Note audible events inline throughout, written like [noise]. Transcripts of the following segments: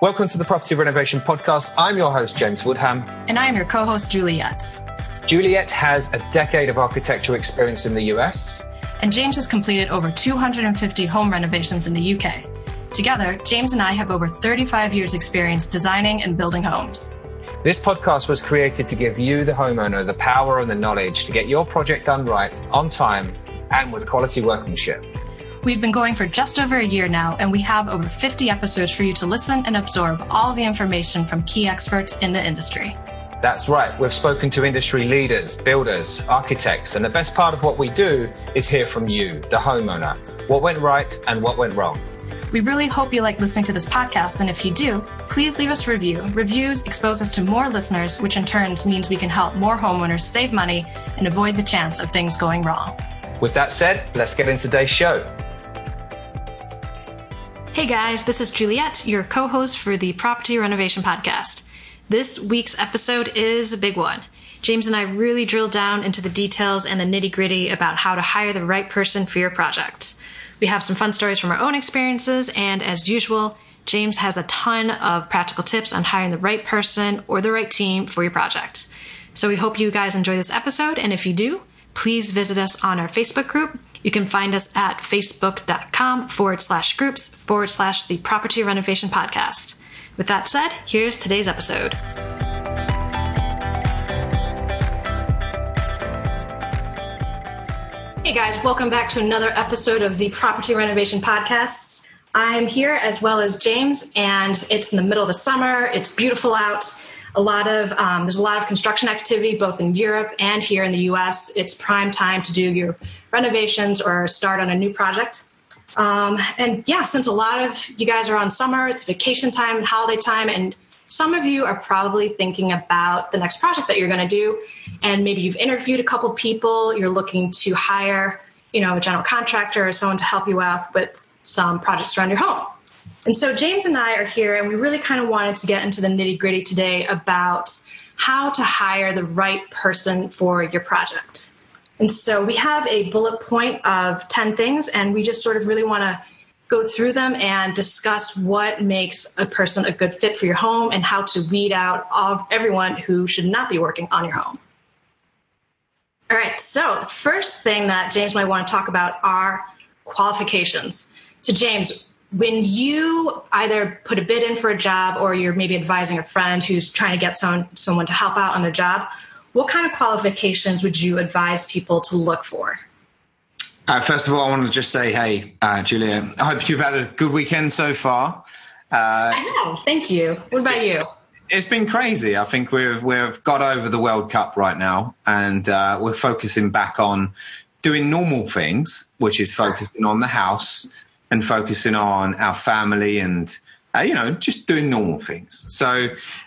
Welcome to the Property Renovation Podcast. I'm your host, James Woodham. And I'm your co host, Juliet. Juliet has a decade of architectural experience in the US. And James has completed over 250 home renovations in the UK. Together, James and I have over 35 years' experience designing and building homes. This podcast was created to give you, the homeowner, the power and the knowledge to get your project done right, on time, and with quality workmanship. We've been going for just over a year now, and we have over 50 episodes for you to listen and absorb all the information from key experts in the industry. That's right. We've spoken to industry leaders, builders, architects, and the best part of what we do is hear from you, the homeowner, what went right and what went wrong. We really hope you like listening to this podcast, and if you do, please leave us a review. Reviews expose us to more listeners, which in turn means we can help more homeowners save money and avoid the chance of things going wrong. With that said, let's get into today's show. Hey guys, this is Juliet, your co host for the Property Renovation Podcast. This week's episode is a big one. James and I really drilled down into the details and the nitty gritty about how to hire the right person for your project. We have some fun stories from our own experiences, and as usual, James has a ton of practical tips on hiring the right person or the right team for your project. So we hope you guys enjoy this episode, and if you do, please visit us on our Facebook group you can find us at facebook.com forward slash groups forward slash the property renovation podcast. With that said, here's today's episode. Hey guys, welcome back to another episode of the Property Renovation Podcast. I'm here as well as James, and it's in the middle of the summer. It's beautiful out. A lot of um, there's a lot of construction activity both in Europe and here in the U.S. It's prime time to do your renovations or start on a new project. Um, and yeah, since a lot of you guys are on summer, it's vacation time and holiday time, and some of you are probably thinking about the next project that you're going to do, and maybe you've interviewed a couple people. You're looking to hire, you know, a general contractor or someone to help you out with some projects around your home. And so James and I are here, and we really kind of wanted to get into the nitty gritty today about how to hire the right person for your project. And so we have a bullet point of 10 things, and we just sort of really want to go through them and discuss what makes a person a good fit for your home and how to weed out all, everyone who should not be working on your home. All right, so the first thing that James might want to talk about are qualifications. So, James, when you either put a bid in for a job or you're maybe advising a friend who's trying to get someone, someone to help out on their job, what kind of qualifications would you advise people to look for? Uh, first of all, I want to just say, hey, uh, Julia, I hope you've had a good weekend so far. Uh, I have. Thank you. What about been, you? It's been crazy. I think we've we've got over the World Cup right now, and uh, we're focusing back on doing normal things, which is focusing on the house and focusing on our family and uh, you know, just doing normal things. So,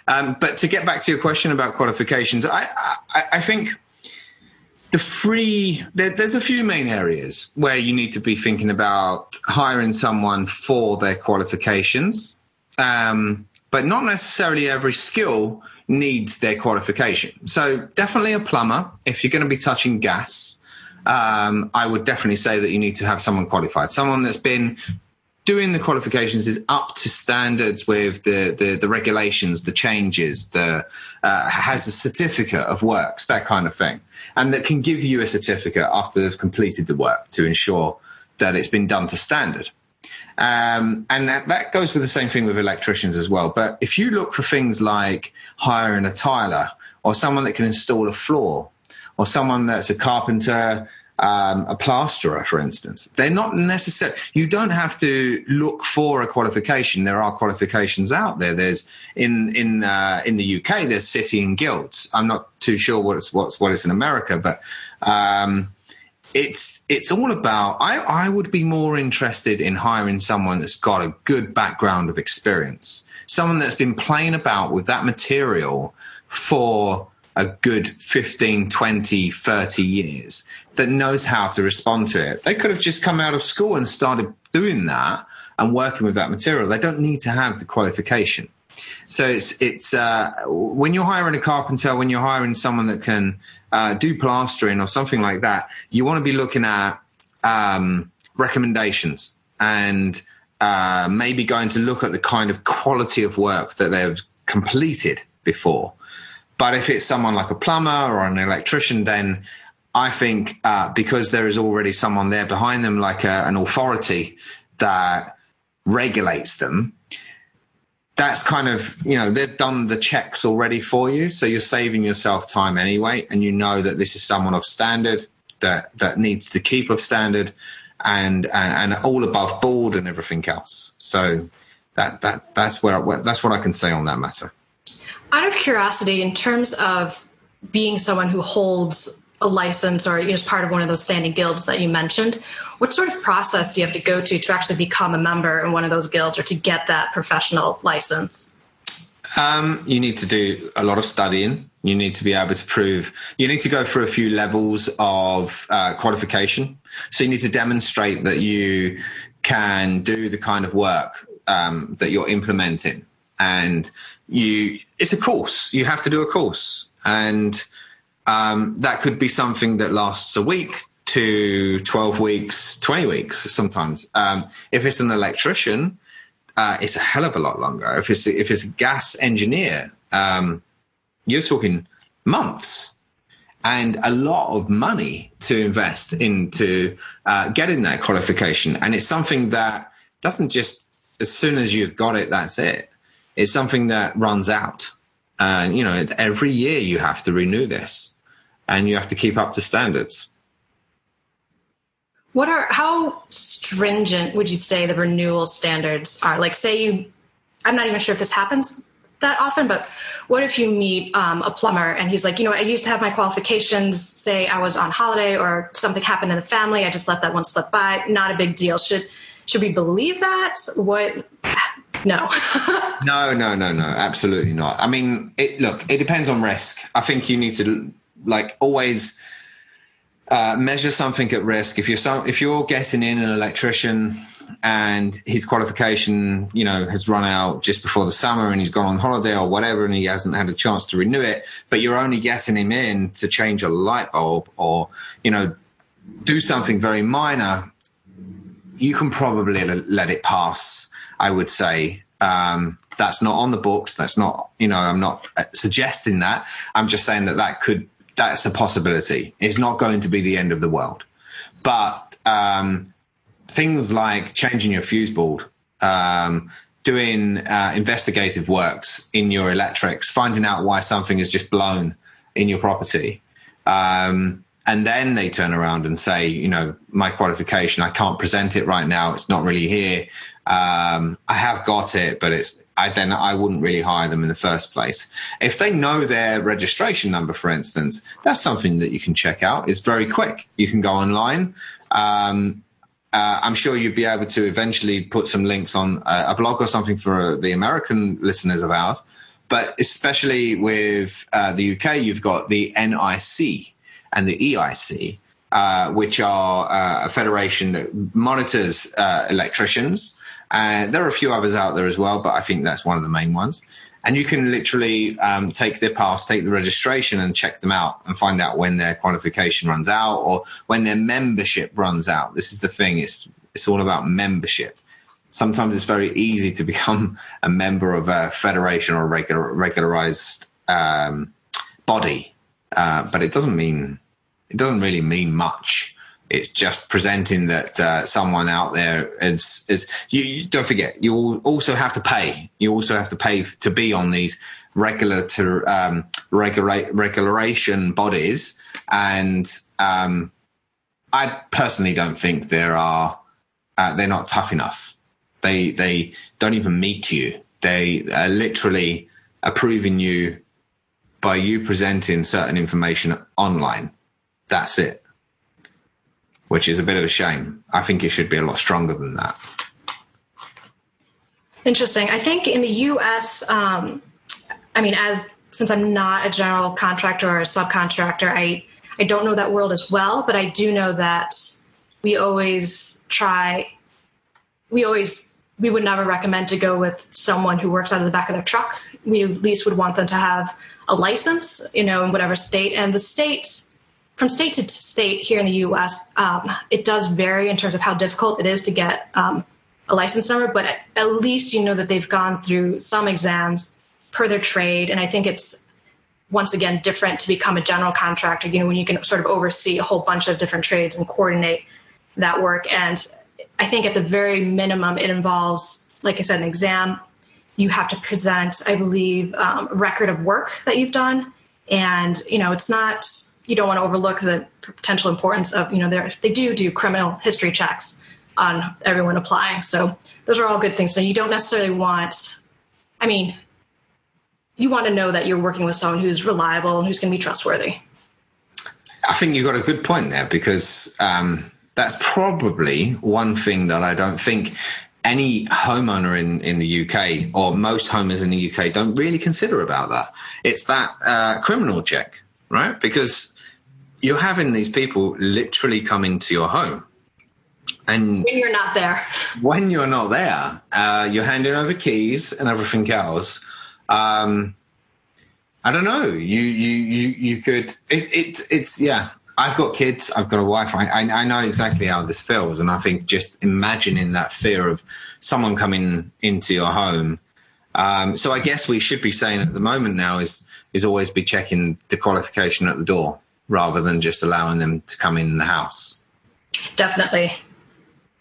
um, but to get back to your question about qualifications, I, I, I think the free there, there's a few main areas where you need to be thinking about hiring someone for their qualifications, um, but not necessarily every skill needs their qualification. So, definitely a plumber if you're going to be touching gas. Um, I would definitely say that you need to have someone qualified, someone that's been doing the qualifications is up to standards with the the, the regulations, the changes, the uh, has a certificate of works, that kind of thing, and that can give you a certificate after they've completed the work to ensure that it's been done to standard. Um, and that, that goes with the same thing with electricians as well. But if you look for things like hiring a tiler or someone that can install a floor or someone that's a carpenter um, a plasterer, for instance. They're not necessary. You don't have to look for a qualification. There are qualifications out there. There's in in uh, in the UK. There's City and Guilds. I'm not too sure what it's what's what it's in America, but. Um, it's it's all about I, I would be more interested in hiring someone that's got a good background of experience someone that's been playing about with that material for a good 15 20 30 years that knows how to respond to it. They could have just come out of school and started doing that and working with that material. They don't need to have the qualification. So it's it's uh, when you're hiring a carpenter, when you're hiring someone that can uh, do plastering or something like that, you want to be looking at um, recommendations and uh, maybe going to look at the kind of quality of work that they've completed before. But if it's someone like a plumber or an electrician, then I think uh, because there is already someone there behind them, like a, an authority that regulates them, that's kind of you know they've done the checks already for you, so you're saving yourself time anyway, and you know that this is someone of standard that that needs to keep of standard, and and, and all above board and everything else. So that that that's where that's what I can say on that matter. Out of curiosity, in terms of being someone who holds a license or you is part of one of those standing guilds that you mentioned, what sort of process do you have to go to to actually become a member in one of those guilds or to get that professional license? Um, you need to do a lot of studying. You need to be able to prove. You need to go through a few levels of uh, qualification. So you need to demonstrate that you can do the kind of work um, that you're implementing, and you. It's a course. You have to do a course, and um, that could be something that lasts a week to 12 weeks, 20 weeks sometimes. Um, if it's an electrician, uh, it's a hell of a lot longer. If it's, if it's a gas engineer, um, you're talking months and a lot of money to invest into uh, getting that qualification. And it's something that doesn't just, as soon as you've got it, that's it. It's something that runs out. And, you know, every year you have to renew this and you have to keep up to standards. What are how stringent would you say the renewal standards are? Like, say you, I'm not even sure if this happens that often, but what if you meet um, a plumber and he's like, you know, I used to have my qualifications. Say I was on holiday or something happened in the family, I just let that one slip by. Not a big deal. Should should we believe that? What? No. [laughs] no, no, no, no. Absolutely not. I mean, it, look, it depends on risk. I think you need to like always uh, measure something at risk. If you're some, if you're getting in an electrician and his qualification, you know, has run out just before the summer and he's gone on holiday or whatever and he hasn't had a chance to renew it, but you're only getting him in to change a light bulb or, you know, do something very minor, you can probably let it pass, I would say. Um, that's not on the books. That's not, you know, I'm not uh, suggesting that. I'm just saying that that could that's a possibility. It's not going to be the end of the world. But um, things like changing your fuse board, um, doing uh, investigative works in your electrics, finding out why something is just blown in your property. Um, and then they turn around and say, you know, my qualification, I can't present it right now. It's not really here. Um, I have got it, but it's I, then I wouldn't really hire them in the first place. If they know their registration number, for instance, that's something that you can check out. It's very quick. You can go online. Um, uh, I'm sure you'd be able to eventually put some links on a, a blog or something for the American listeners of ours. But especially with uh, the UK, you've got the NIC and the EIC, uh, which are uh, a federation that monitors uh, electricians uh, there are a few others out there as well, but I think that's one of the main ones. And you can literally um, take their pass, take the registration, and check them out and find out when their qualification runs out or when their membership runs out. This is the thing; it's it's all about membership. Sometimes it's very easy to [laughs] become a member of a federation or a regular, regularized um, body, uh, but it doesn't mean it doesn't really mean much it's just presenting that uh, someone out there is is you, you, don't forget you also have to pay. You also have to pay to be on these regular to um, regulate regulation bodies. And um, I personally don't think there are uh, they're not tough enough. They they don't even meet you. They are literally approving you by you presenting certain information online. That's it which is a bit of a shame. I think it should be a lot stronger than that. Interesting. I think in the U.S., um, I mean, as since I'm not a general contractor or a subcontractor, I I don't know that world as well, but I do know that we always try. We always we would never recommend to go with someone who works out of the back of their truck. We at least would want them to have a license, you know, in whatever state, and the state from state to state here in the U.S., um, it does vary in terms of how difficult it is to get um, a license number, but at, at least you know that they've gone through some exams per their trade. And I think it's once again different to become a general contractor, you know, when you can sort of oversee a whole bunch of different trades and coordinate that work. And I think at the very minimum, it involves, like I said, an exam. You have to present, I believe, um, a record of work that you've done. And, you know, it's not, you don't want to overlook the potential importance of, you know, they do do criminal history checks on everyone applying. So those are all good things. So you don't necessarily want, I mean, you want to know that you're working with someone who's reliable and who's going to be trustworthy. I think you've got a good point there because um, that's probably one thing that I don't think any homeowner in, in the UK or most homeowners in the UK don't really consider about that. It's that uh, criminal check, right? Because you're having these people literally come into your home. And when you're not there, when you're not there, uh, you're handing over keys and everything else. Um, I don't know. You you you you could. It, it's it's yeah. I've got kids. I've got a wife. I, I, I know exactly how this feels, and I think just imagining that fear of someone coming into your home. Um, so I guess we should be saying at the moment now is is always be checking the qualification at the door rather than just allowing them to come in the house. Definitely.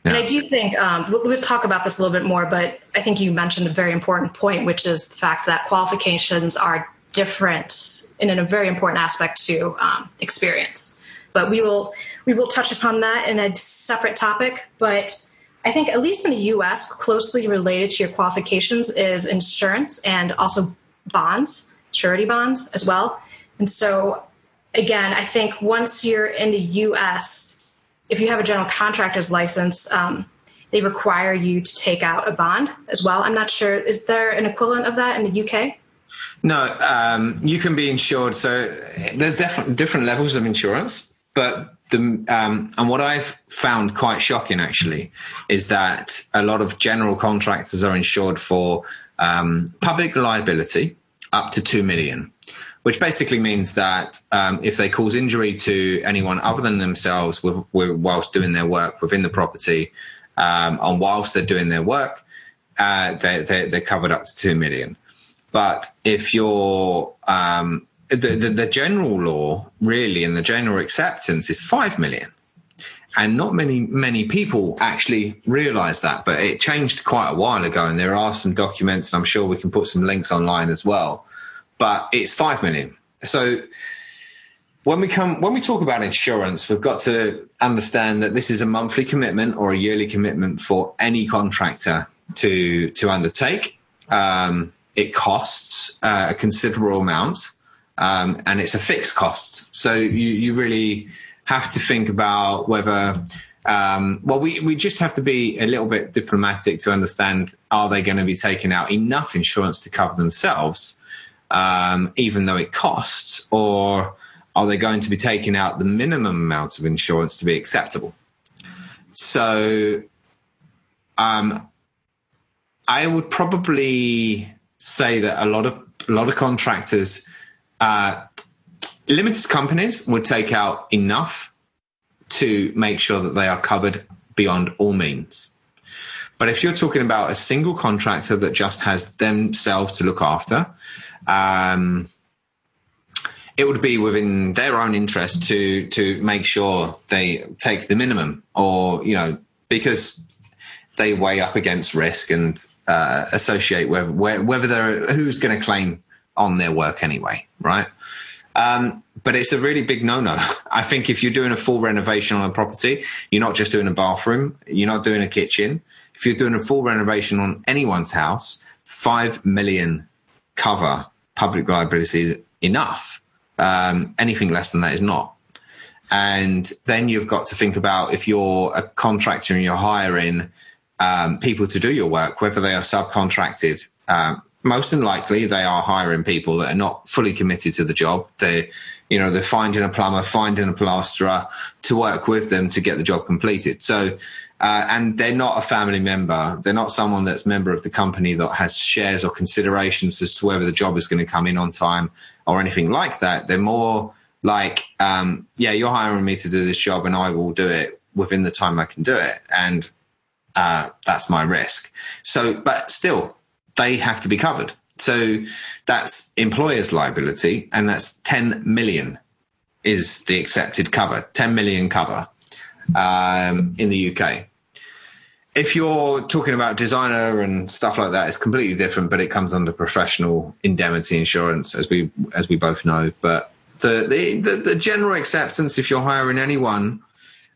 Yeah. And I do think um, we'll, we'll, talk about this a little bit more, but I think you mentioned a very important point, which is the fact that qualifications are different and in a very important aspect to um, experience. But we will we will touch upon that in a separate topic. But I think at least in the U.S., closely related to your qualifications is insurance and also bonds, surety bonds as well. And so, again, I think once you're in the U.S if you have a general contractor's license, um, they require you to take out a bond as well. I'm not sure. Is there an equivalent of that in the UK? No, um, you can be insured. So there's different different levels of insurance, but the um, and what I've found quite shocking actually is that a lot of general contractors are insured for um, public liability up to two million which basically means that um, if they cause injury to anyone other than themselves with, with, whilst doing their work within the property, um, and whilst they're doing their work, uh, they, they, they're covered up to two million. But if you're um, the, the, the general law, really, and the general acceptance is five million and not many many people actually realize that but it changed quite a while ago and there are some documents and i'm sure we can put some links online as well but it's five million. So when we come when we talk about insurance, we've got to understand that this is a monthly commitment or a yearly commitment for any contractor to to undertake. Um, it costs uh, a considerable amount, um, and it's a fixed cost. So you you really have to think about whether. Um, well, we, we just have to be a little bit diplomatic to understand are they going to be taking out enough insurance to cover themselves um, even though it costs, or are they going to be taking out the minimum amount of insurance to be acceptable? So, um, I would probably say that a lot of a lot of contractors, uh, limited companies, would take out enough to make sure that they are covered beyond all means. But if you're talking about a single contractor that just has themselves to look after, um, it would be within their own interest to to make sure they take the minimum, or you know, because they weigh up against risk and uh, associate whether whether they're who's going to claim on their work anyway, right? Um, but it's a really big no-no. [laughs] I think if you're doing a full renovation on a property, you're not just doing a bathroom, you're not doing a kitchen. If you're doing a full renovation on anyone's house, five million cover public liability is enough. Um, anything less than that is not. And then you've got to think about if you're a contractor and you're hiring um, people to do your work, whether they are subcontracted. Um, most unlikely they are hiring people that are not fully committed to the job. They, you know, they're finding a plumber, finding a plasterer to work with them to get the job completed. So uh, and they're not a family member. They're not someone that's member of the company that has shares or considerations as to whether the job is going to come in on time or anything like that. They're more like, um, yeah, you're hiring me to do this job and I will do it within the time I can do it. And uh, that's my risk. So, but still, they have to be covered. So that's employer's liability, and that's 10 million is the accepted cover, 10 million cover um, in the UK. If you're talking about designer and stuff like that, it's completely different, but it comes under professional indemnity insurance, as we as we both know. But the the, the, the general acceptance, if you're hiring anyone,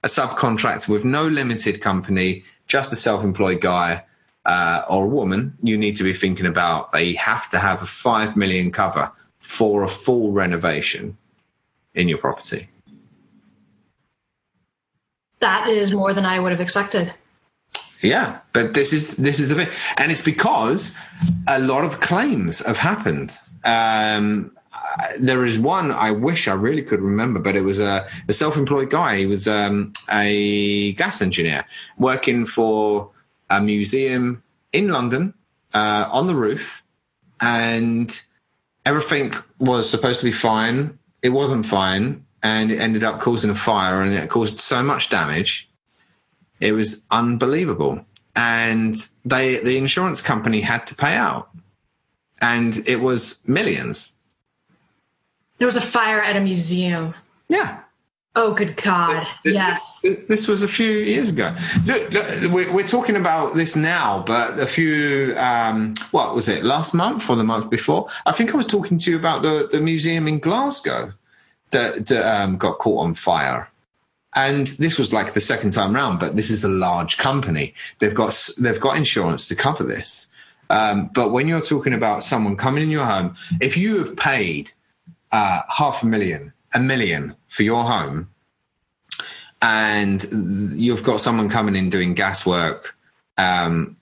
a subcontractor with no limited company, just a self-employed guy uh, or a woman, you need to be thinking about they have to have a five million cover for a full renovation in your property. That is more than I would have expected. Yeah, but this is this is the thing, and it's because a lot of claims have happened. Um, there is one I wish I really could remember, but it was a, a self-employed guy. He was um, a gas engineer working for a museum in London uh, on the roof, and everything was supposed to be fine. It wasn't fine, and it ended up causing a fire, and it caused so much damage. It was unbelievable, and they the insurance company had to pay out, and it was millions. There was a fire at a museum. Yeah, Oh, good God! This, yes, this, this, was a few years ago. Look, look we're, we're, talking about this now, but a few, um, what was it, last month or the month before? I think I was talking to you about the, the museum in Glasgow that, that um, got caught on fire. And this was like the second time round, but this is a large company. They've got they've got insurance to cover this. Um, but when you're talking about someone coming in your home, if you have paid uh, half a million a million for your home and you've got someone coming in doing gas work um,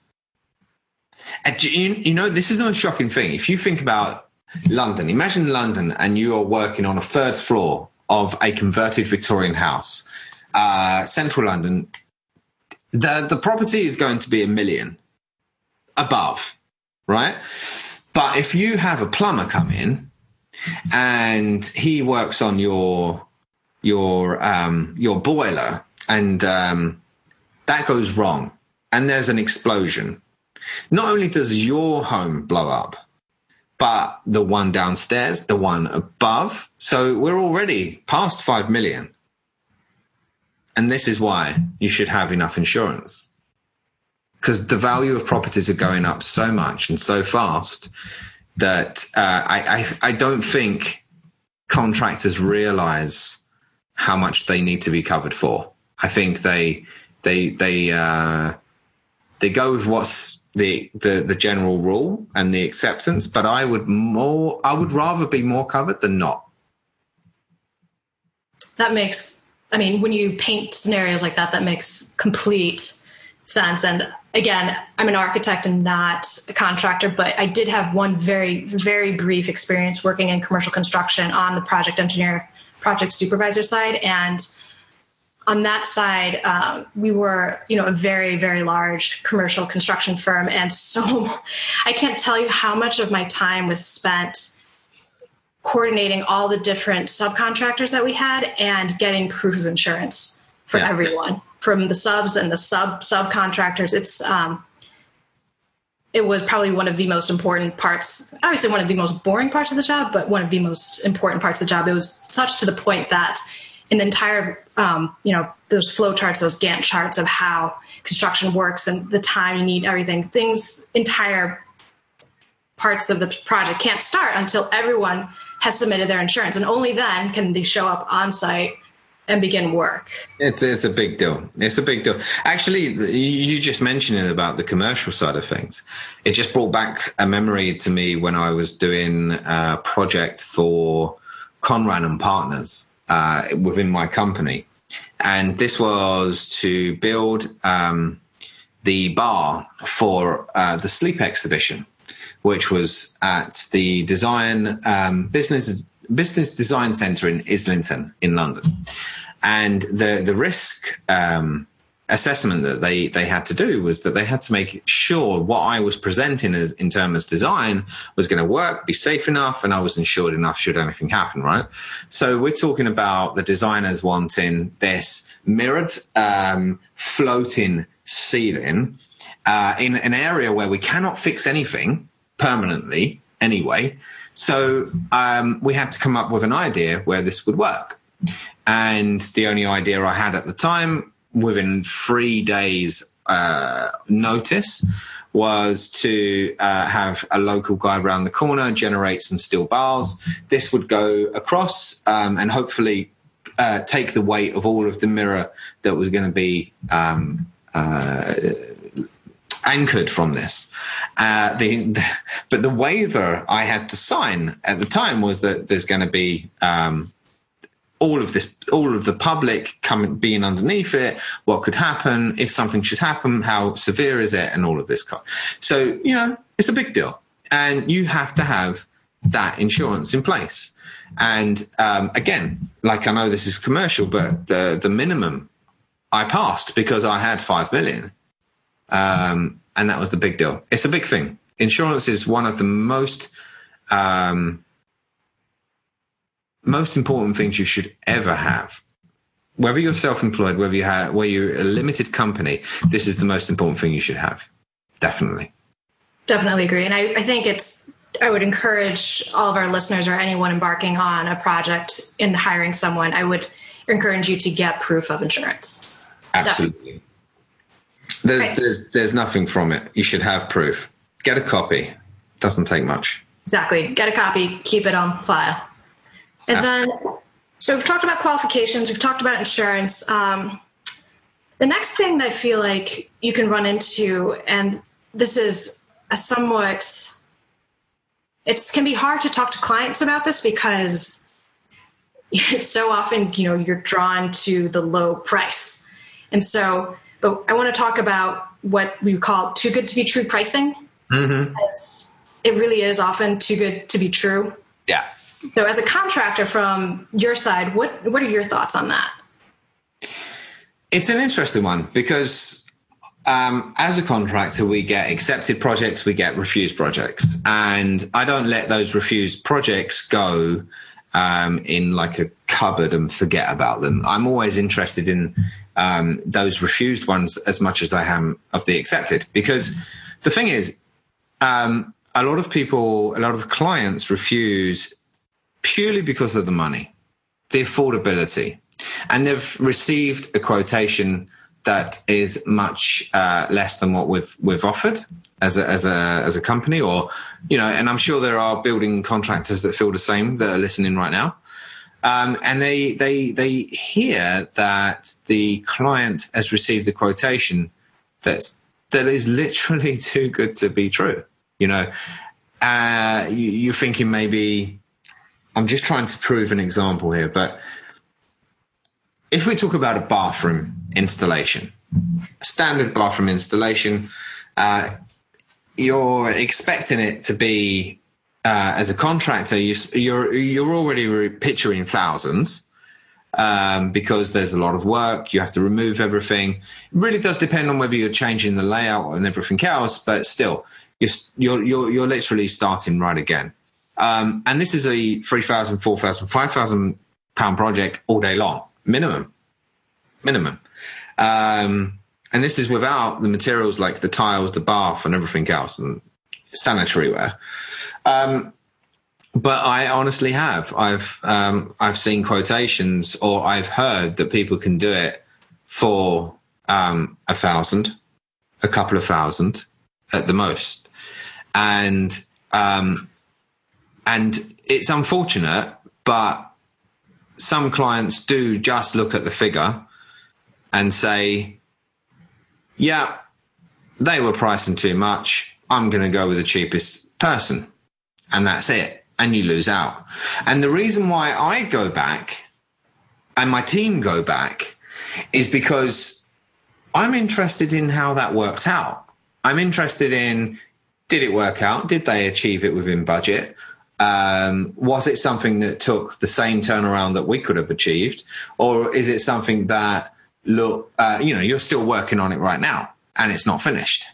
you, you know this is the most shocking thing. If you think about London imagine London and you are working on a third floor of a converted Victorian house uh, central London. The the property is going to be a million above right? But if you have a plumber come in and he works on your your um, your boiler, and um, that goes wrong, and there's an explosion. Not only does your home blow up, but the one downstairs, the one above. So we're already past five million. And this is why you should have enough insurance. Because the value of properties are going up so much and so fast that uh, I, I, I don't think contractors realize how much they need to be covered for. I think they they they uh, they go with what's the, the the general rule and the acceptance, but I would more I would rather be more covered than not. That makes I mean when you paint scenarios like that that makes complete sense and again, I'm an architect and not a contractor, but I did have one very, very brief experience working in commercial construction on the project engineer, project supervisor side. And on that side, um, we were, you know, a very, very large commercial construction firm. And so [laughs] I can't tell you how much of my time was spent coordinating all the different subcontractors that we had and getting proof of insurance for yeah. everyone from the subs and the sub subcontractors. It's um, it was probably one of the most important parts. I would say one of the most boring parts of the job, but one of the most important parts of the job. It was such to the point that in the entire, um, you know, those flow charts, those Gantt charts of how construction works and the time you need, everything, things, entire parts of the project can't start until everyone has submitted their insurance, and only then can they show up on site and begin work. It's it's a big deal. It's a big deal. Actually, you just mentioned it about the commercial side of things. It just brought back a memory to me when I was doing a project for Conran and Partners uh, within my company, and this was to build um, the bar for uh, the sleep exhibition, which was at the design um, business business design centre in Islington in London, and the the risk um, assessment that they they had to do was that they had to make sure what I was presenting as in terms of design was going to work, be safe enough, and I was insured enough should anything happen. Right. So we're talking about the designers wanting this mirrored, um, floating ceiling uh, in an area where we cannot fix anything permanently anyway. So um, we had to come up with an idea where this would work. And the only idea I had at the time, within three days' uh, notice, was to uh, have a local guy around the corner generate some steel bars. This would go across um, and hopefully uh, take the weight of all of the mirror that was going to be um, uh, anchored from this. Uh, the, but the waiver I had to sign at the time was that there's going to be um, all of this, all of the public coming, being underneath it. What could happen if something should happen? How severe is it? And all of this. So you know, it's a big deal, and you have to have that insurance in place. And um, again, like I know this is commercial, but the the minimum I passed because I had five million. Um, and that was the big deal. It's a big thing. Insurance is one of the most um, most important things you should ever have. Whether you're self-employed, whether you have, whether you're a limited company, this is the most important thing you should have. Definitely. Definitely agree, and I, I think it's. I would encourage all of our listeners or anyone embarking on a project in hiring someone. I would encourage you to get proof of insurance. Absolutely. There's right. there's there's nothing from it. You should have proof. Get a copy. Doesn't take much. Exactly. Get a copy. Keep it on file. And then, so we've talked about qualifications. We've talked about insurance. Um, the next thing that I feel like you can run into, and this is a somewhat, it can be hard to talk to clients about this because [laughs] so often, you know, you're drawn to the low price. And so but I want to talk about what we call too good to be true pricing. Mm-hmm. It really is often too good to be true. Yeah. So, as a contractor from your side, what what are your thoughts on that? It's an interesting one because um, as a contractor, we get accepted projects, we get refused projects, and I don't let those refused projects go um, in like a cupboard and forget about them. I'm always interested in um, those refused ones as much as I am of the accepted. Because the thing is, um, a lot of people, a lot of clients refuse purely because of the money, the affordability, and they've received a quotation that is much uh, less than what we've we've offered as a, as a as a company, or you know, and I'm sure there are building contractors that feel the same that are listening right now. Um, and they they they hear that the client has received a quotation that's that is literally [laughs] too good to be true. You know, uh, you, you're thinking maybe I'm just trying to prove an example here, but if we talk about a bathroom installation, standard bathroom installation, uh, you're expecting it to be uh, as a contractor, you, are you're, you're already picturing thousands um, because there's a lot of work. You have to remove everything. It really does depend on whether you're changing the layout and everything else, but still, you're you're you're, you're literally starting right again. Um, and this is a 3,000, 4,000, 5,000 pound project all day long, minimum, minimum. Um, and this is without the materials like the tiles, the bath, and everything else, and sanitary ware. Um, but I honestly have. I've um, I've seen quotations, or I've heard that people can do it for um, a thousand, a couple of thousand at the most, and um, and it's unfortunate, but some clients do just look at the figure and say, "Yeah, they were pricing too much. I'm going to go with the cheapest person." And that's it. And you lose out. And the reason why I go back and my team go back is because I'm interested in how that worked out. I'm interested in did it work out? Did they achieve it within budget? Um, was it something that took the same turnaround that we could have achieved, or is it something that look, uh, you know, you're still working on it right now and it's not finished?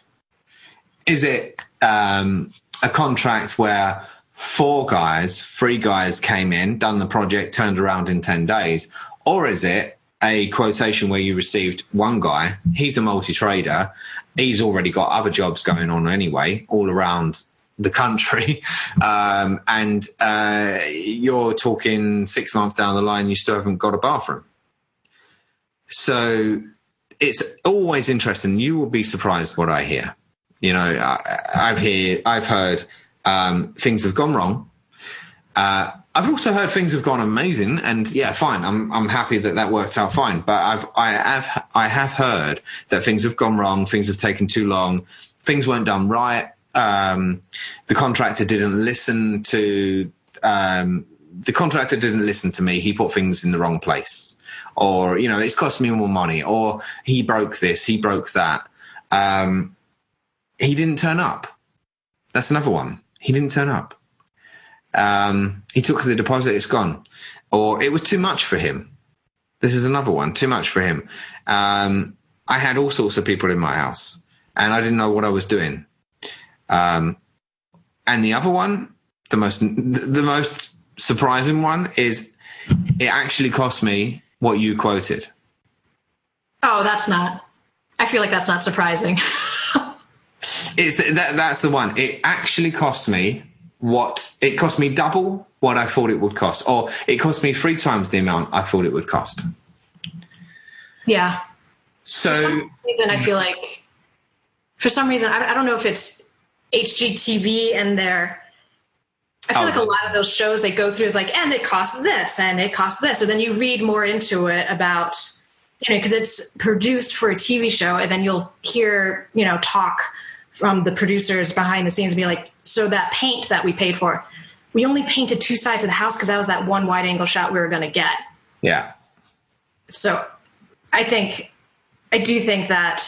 Is it um, a contract where four guys, three guys came in, done the project, turned around in 10 days? Or is it a quotation where you received one guy, he's a multi trader, he's already got other jobs going on anyway, all around the country, [laughs] um, and uh, you're talking six months down the line, you still haven't got a bathroom. So it's always interesting. You will be surprised what I hear. You know, I, have hear I've heard um, things have gone wrong. Uh, I've also heard things have gone amazing, and yeah, fine. I'm I'm happy that that worked out fine. But I've I have I have heard that things have gone wrong. Things have taken too long. Things weren't done right. Um, the contractor didn't listen to um, the contractor didn't listen to me. He put things in the wrong place, or you know, it's cost me more money, or he broke this, he broke that. Um, he didn't turn up. That's another one. He didn't turn up. Um, he took the deposit, it's gone. Or it was too much for him. This is another one, too much for him. Um, I had all sorts of people in my house and I didn't know what I was doing. Um, and the other one, the most, the most surprising one is it actually cost me what you quoted. Oh, that's not, I feel like that's not surprising. [laughs] it's that, that's the one. It actually cost me what it cost me double what I thought it would cost, or it cost me three times the amount I thought it would cost. Yeah. So for some reason, I feel like for some reason I, I don't know if it's HGTV and their. I feel oh, like a lot of those shows they go through is like, and it costs this, and it costs this, and then you read more into it about, you know, because it's produced for a TV show, and then you'll hear, you know, talk from the producers behind the scenes and be like, so that paint that we paid for, we only painted two sides of the house because that was that one wide angle shot we were going to get. Yeah. So I think, I do think that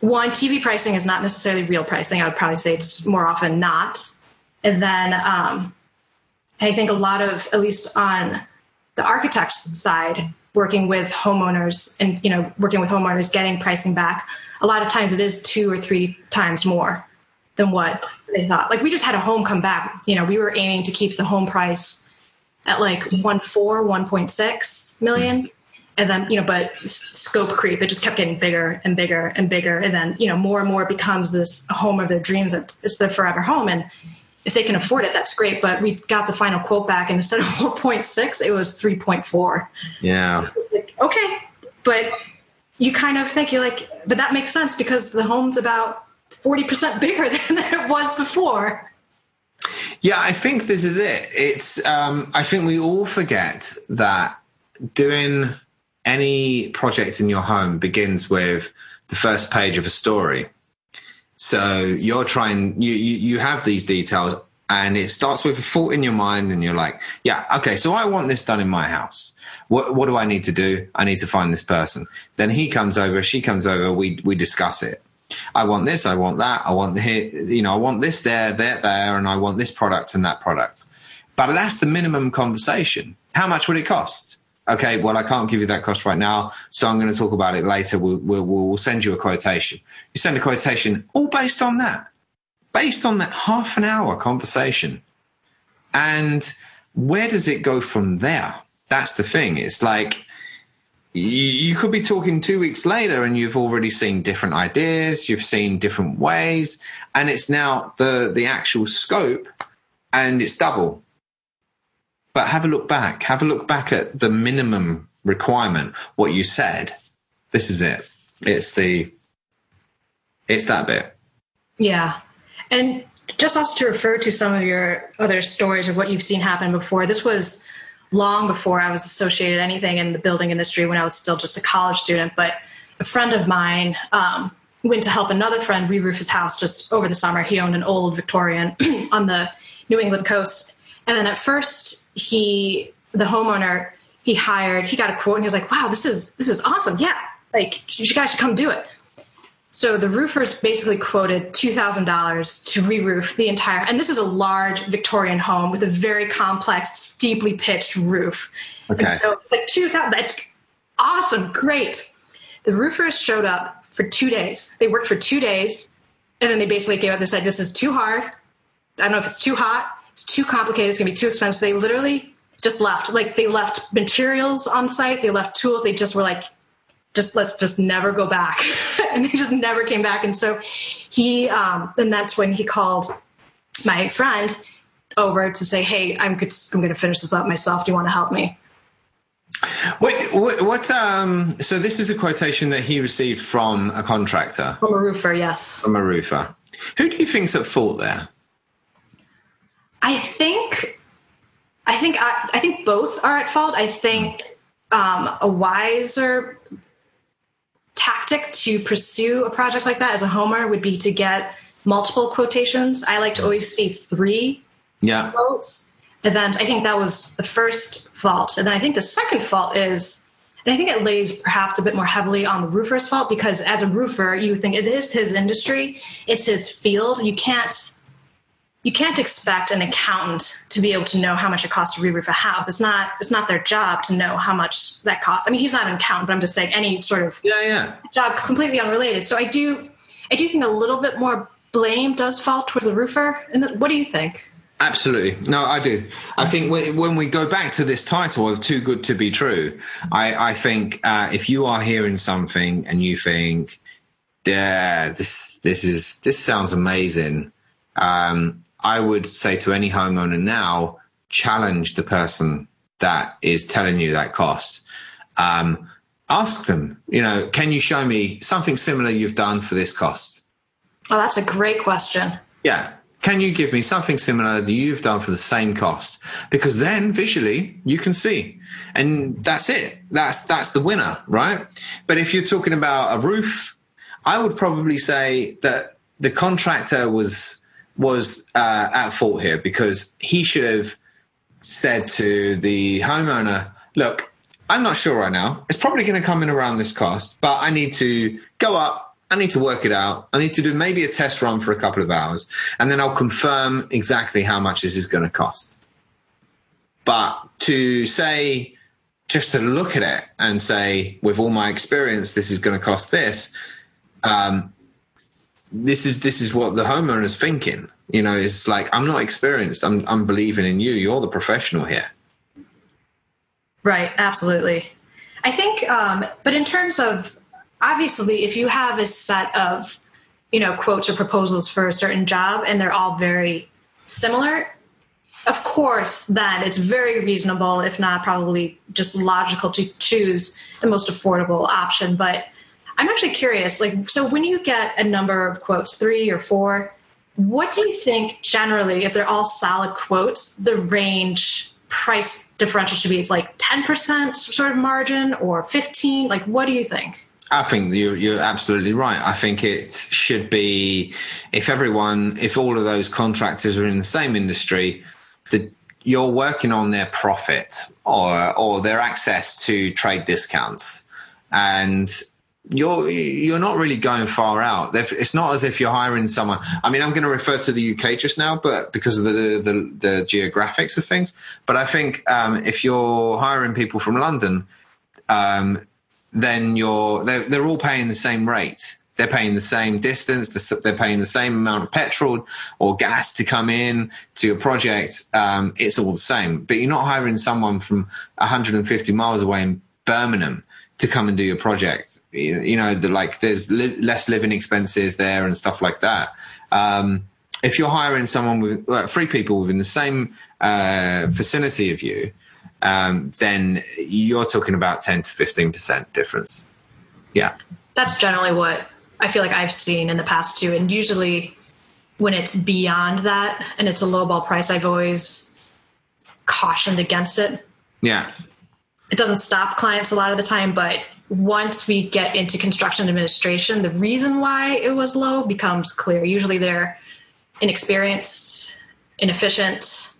one, TV pricing is not necessarily real pricing. I would probably say it's more often not. And then um, I think a lot of, at least on the architect's side, working with homeowners and you know working with homeowners getting pricing back a lot of times it is two or three times more than what they thought. Like we just had a home come back. You know we were aiming to keep the home price at like 1.4 1.6 million. And then you know but scope creep it just kept getting bigger and bigger and bigger. And then you know more and more becomes this home of their dreams it's their forever home. And if they can afford it, that's great. But we got the final quote back, and instead of [laughs] 1.6, it was 3.4. Yeah. Like, okay, but you kind of think you're like, but that makes sense because the home's about 40% bigger [laughs] than it was before. Yeah, I think this is it. It's um, I think we all forget that doing any project in your home begins with the first page of a story. So you're trying, you, you, you have these details and it starts with a thought in your mind and you're like, yeah, okay, so I want this done in my house. What, what do I need to do? I need to find this person. Then he comes over, she comes over, we, we discuss it. I want this, I want that, I want the, you know, I want this there, there, there, and I want this product and that product. But that's the minimum conversation. How much would it cost? Okay, well, I can't give you that cost right now, so I'm going to talk about it later. We'll, we'll, we'll send you a quotation. You send a quotation all based on that, based on that half an hour conversation. And where does it go from there? That's the thing. It's like you, could be talking two weeks later and you've already seen different ideas, you've seen different ways, and it's now the, the actual scope and it's double but have a look back. Have a look back at the minimum requirement. What you said. This is it. It's the. It's that bit. Yeah, and just also to refer to some of your other stories of what you've seen happen before. This was long before I was associated anything in the building industry when I was still just a college student. But a friend of mine um, went to help another friend re-roof his house just over the summer. He owned an old Victorian [clears throat] on the New England coast, and then at first, he, the homeowner, he hired, he got a quote and he was like, wow, this is, this is awesome. Yeah. Like you guys should come do it. So the roofers basically quoted $2,000 to re-roof the entire, and this is a large Victorian home with a very complex, steeply pitched roof. Okay. And so it's like 2000 that's awesome, great. The roofers showed up for two days. They worked for two days, and then they basically gave up. They said, this is too hard. I don't know if it's too hot too complicated. It's going to be too expensive. They literally just left. Like they left materials on site, they left tools. They just were like, just let's just never go back, [laughs] and they just never came back. And so he, um, and that's when he called my friend over to say, "Hey, I'm I'm going to finish this up myself. Do you want to help me?" What, what, what, um, so this is a quotation that he received from a contractor. From a roofer, yes. From a roofer. Who do you think's at fault there? I think, I think, I, I think both are at fault. I think um, a wiser tactic to pursue a project like that as a homeowner would be to get multiple quotations. I like to always see three yeah. quotes. And then I think that was the first fault. And then I think the second fault is, and I think it lays perhaps a bit more heavily on the roofer's fault because as a roofer, you think it is his industry, it's his field. You can't you can't expect an accountant to be able to know how much it costs to re-roof a house. It's not it's not their job to know how much that costs. I mean, he's not an accountant, but I'm just saying any sort of yeah, yeah. job completely unrelated. So I do I do think a little bit more blame does fall towards the roofer. And what do you think? Absolutely. No, I do. I think when we go back to this title of Too Good to Be True, I, I think uh, if you are hearing something and you think, yeah, this, this is, this sounds amazing. Um, I would say to any homeowner now, challenge the person that is telling you that cost. Um, ask them, you know, can you show me something similar you've done for this cost? Oh, that's a great question. Yeah. Can you give me something similar that you've done for the same cost? Because then visually you can see. And that's it. That's that's the winner, right? But if you're talking about a roof, I would probably say that the contractor was was uh, at fault here because he should have said to the homeowner, "Look, I'm not sure right now. It's probably going to come in around this cost, but I need to go up I need to work it out. I need to do maybe a test run for a couple of hours, and then I'll confirm exactly how much this is going to cost. But to say, just to look at it and say, with all my experience, this is going to cost this. Um, this is this is what the homeowner is thinking. You know, it's like I'm not experienced. I'm I'm believing in you. You're the professional here. Right. Absolutely. I think, um, but in terms of obviously if you have a set of you know quotes or proposals for a certain job and they're all very similar of course then it's very reasonable if not probably just logical to choose the most affordable option but i'm actually curious like so when you get a number of quotes three or four what do you think generally if they're all solid quotes the range price differential should be? Like 10% sort of margin or 15 like what do you think? I think you're, you're absolutely right. I think it should be if everyone, if all of those contractors are in the same industry, the, you're working on their profit or or their access to trade discounts, and you're you're not really going far out. It's not as if you're hiring someone. I mean, I'm going to refer to the UK just now, but because of the the, the geographics of things. But I think um, if you're hiring people from London, um, then you're they're, they're all paying the same rate. They're paying the same distance. They're paying the same amount of petrol or gas to come in to your project. Um, it's all the same. But you're not hiring someone from 150 miles away in Birmingham to come and do your project. You, know, the, like there's li- less living expenses there and stuff like that. Um, if you're hiring someone with well, three people within the same uh, vicinity of you, um, then you're talking about 10 to 15% difference. Yeah. That's generally what I feel like I've seen in the past too. And usually when it's beyond that and it's a lowball price, I've always cautioned against it. Yeah. It doesn't stop clients a lot of the time, but once we get into construction administration, the reason why it was low becomes clear. Usually they're inexperienced, inefficient,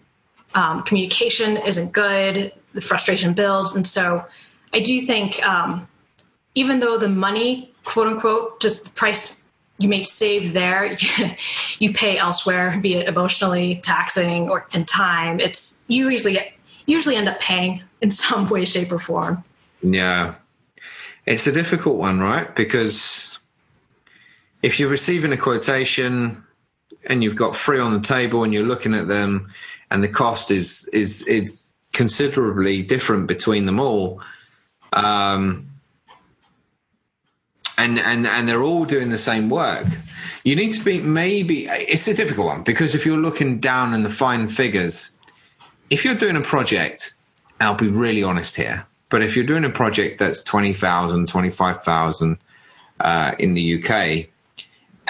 um, communication isn't good, the frustration builds. And so I do think, um, even though the money, quote unquote, just the price you may save there, [laughs] you pay elsewhere, be it emotionally taxing or in time. It's you usually usually end up paying in some way, shape, or form. Yeah, it's a difficult one, right? Because if you're receiving a quotation and you've got three on the table and you're looking at them and the cost is is is considerably different between them all. Um, and, and, and they're all doing the same work. You need to be maybe, it's a difficult one because if you're looking down in the fine figures, if you're doing a project, I'll be really honest here, but if you're doing a project that's 20,000, 25,000 uh, in the UK,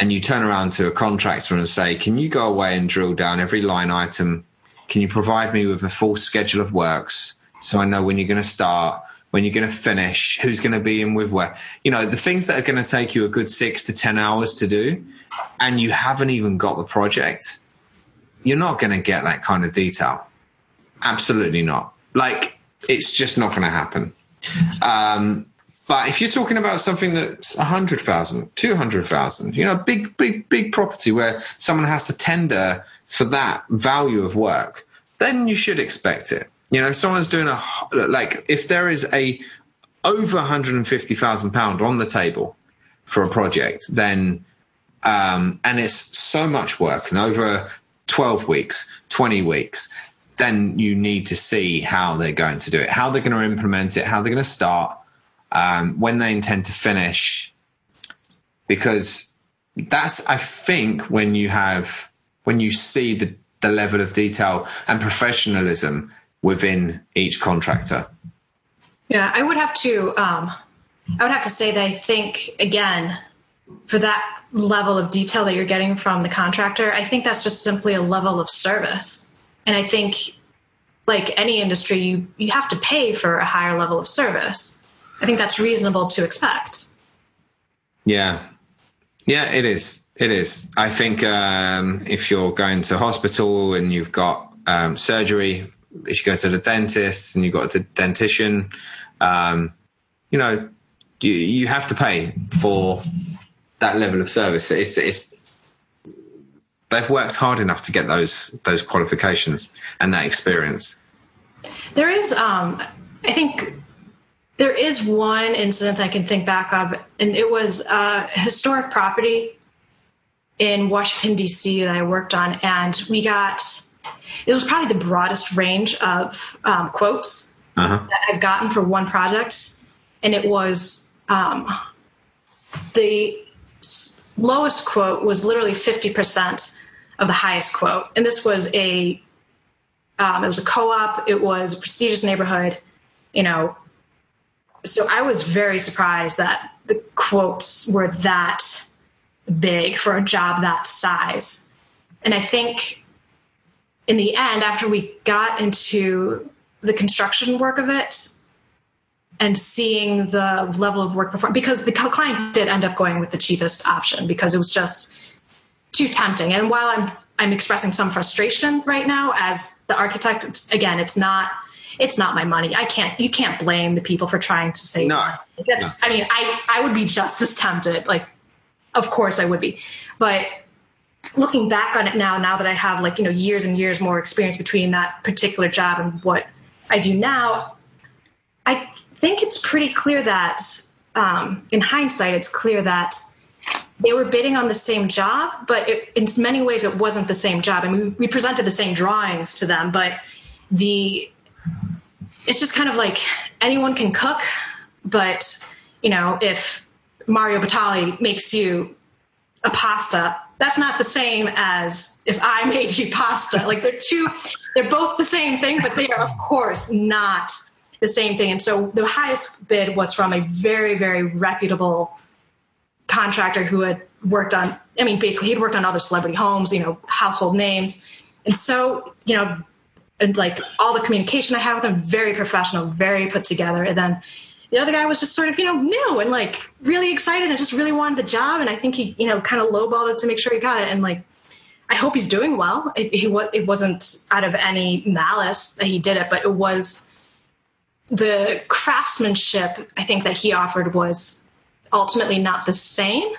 and you turn around to a contractor and say, Can you go away and drill down every line item? Can you provide me with a full schedule of works so I know when you're going to start, when you're going to finish, who's going to be in with where? You know, the things that are going to take you a good six to 10 hours to do, and you haven't even got the project, you're not going to get that kind of detail. Absolutely not. Like, it's just not going to happen. Um, but if you're talking about something that's 100,000, 200,000, you know, a big, big, big property where someone has to tender for that value of work, then you should expect it. You know, if someone's doing a, like, if there is a over 150,000 pound on the table for a project, then, um, and it's so much work and over 12 weeks, 20 weeks, then you need to see how they're going to do it, how they're going to implement it, how they're going to start, um, when they intend to finish, because that's I think when you have when you see the the level of detail and professionalism within each contractor. Yeah, I would have to um, I would have to say that I think again for that level of detail that you're getting from the contractor, I think that's just simply a level of service. And I think like any industry, you you have to pay for a higher level of service. I think that's reasonable to expect. Yeah. Yeah, it is. It is. I think um, if you're going to hospital and you've got um, surgery, if you go to the dentist and you've got a dentition, um, you know, you, you have to pay for that level of service. It's, it's, they've worked hard enough to get those, those qualifications and that experience. There is, um, I think there is one incident I can think back of, and it was a historic property in Washington, D.C. that I worked on. And we got, it was probably the broadest range of um, quotes uh-huh. that I've gotten for one project. And it was um, the lowest quote was literally 50% of the highest quote. And this was a, um, it was a co-op. It was a prestigious neighborhood, you know, so I was very surprised that the quotes were that big for a job that size. And I think in the end, after we got into the construction work of it and seeing the level of work performed, because the client did end up going with the cheapest option because it was just too tempting. And while I'm I'm expressing some frustration right now as the architect, it's, again, it's not it's not my money. I can't. You can't blame the people for trying to save. No, that's. No. I mean, I I would be just as tempted. Like, of course I would be, but looking back on it now, now that I have like you know years and years more experience between that particular job and what I do now, I think it's pretty clear that um, in hindsight, it's clear that they were bidding on the same job, but it, in many ways, it wasn't the same job. I mean, we presented the same drawings to them, but the it's just kind of like anyone can cook, but you know, if Mario Batali makes you a pasta, that's not the same as if I [laughs] made you pasta. Like they're two, they're both the same thing, but they are of course not the same thing. And so the highest bid was from a very, very reputable contractor who had worked on, I mean, basically he'd worked on other celebrity homes, you know, household names. And so, you know, and like all the communication I had with him, very professional, very put together. And then the other guy was just sort of, you know, new and like really excited and just really wanted the job. And I think he, you know, kind of lowballed it to make sure he got it. And like, I hope he's doing well. It, he, it wasn't out of any malice that he did it, but it was the craftsmanship I think that he offered was ultimately not the same.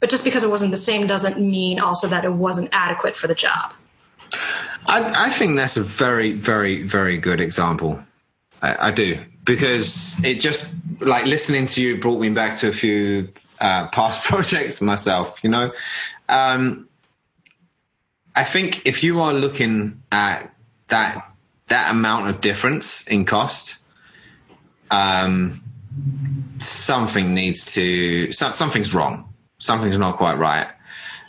But just because it wasn't the same doesn't mean also that it wasn't adequate for the job. I, I think that's a very, very, very good example. I, I, do because it just like listening to you brought me back to a few uh, [laughs] past projects myself. You know, um, I think if you are looking at that that amount of difference in cost, um, something needs to so, something's wrong. Something's not quite right,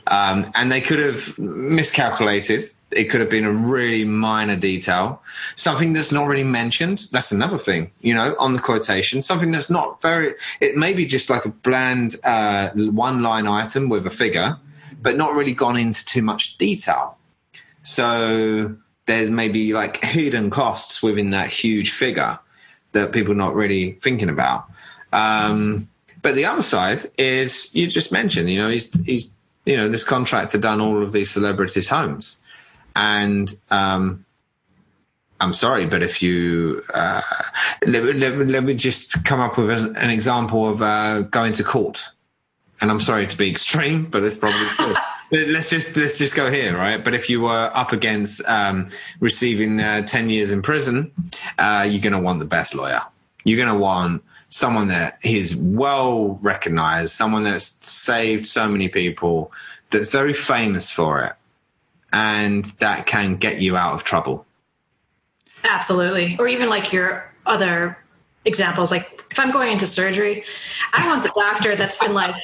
um, and they could have miscalculated. It could have been a really minor detail, something that's not really mentioned. That's another thing, you know, on the quotation, something that's not very. It may be just like a bland uh, one-line item with a figure, but not really gone into too much detail. So there's maybe like hidden costs within that huge figure that people are not really thinking about. Um, but the other side is you just mentioned, you know, he's he's you know this contractor done all of these celebrities' homes, and um, I'm sorry, but if you uh, let, let, let, me just come up with an example of uh, going to court, and I'm sorry to be extreme, but it's probably true. [laughs] let's just let's just go here, right? But if you were up against um, receiving uh, ten years in prison, uh, you're going to want the best lawyer. You're going to want someone that is well recognized, someone that's saved so many people, that's very famous for it, and that can get you out of trouble. Absolutely, or even like your other examples, like if I'm going into surgery, I want the doctor that's been like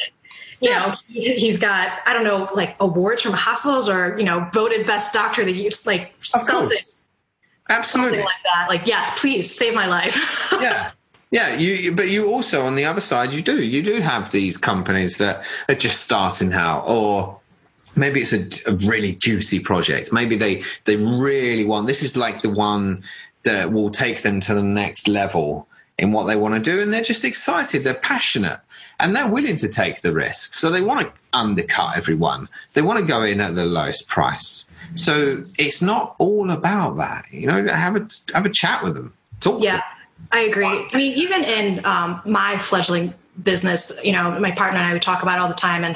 you know, he's got, I don't know, like awards from hospitals or, you know, voted best doctor that you like something. Absolutely. Something like that. Like, yes, please save my life. [laughs] yeah. Yeah, you, but you also on the other side, you do, you do have these companies that are just starting out, or maybe it's a, a really juicy project. Maybe they they really want. This is like the one that will take them to the next level in what they want to do, and they're just excited. They're passionate, and they're willing to take the risk. So they want to undercut everyone. They want to go in at the lowest price. So it's not all about that. You know, have a have a chat with them. Talk. Yeah, I agree. I mean, even in um, my fledgling business, you know, my partner and I would talk about it all the time, and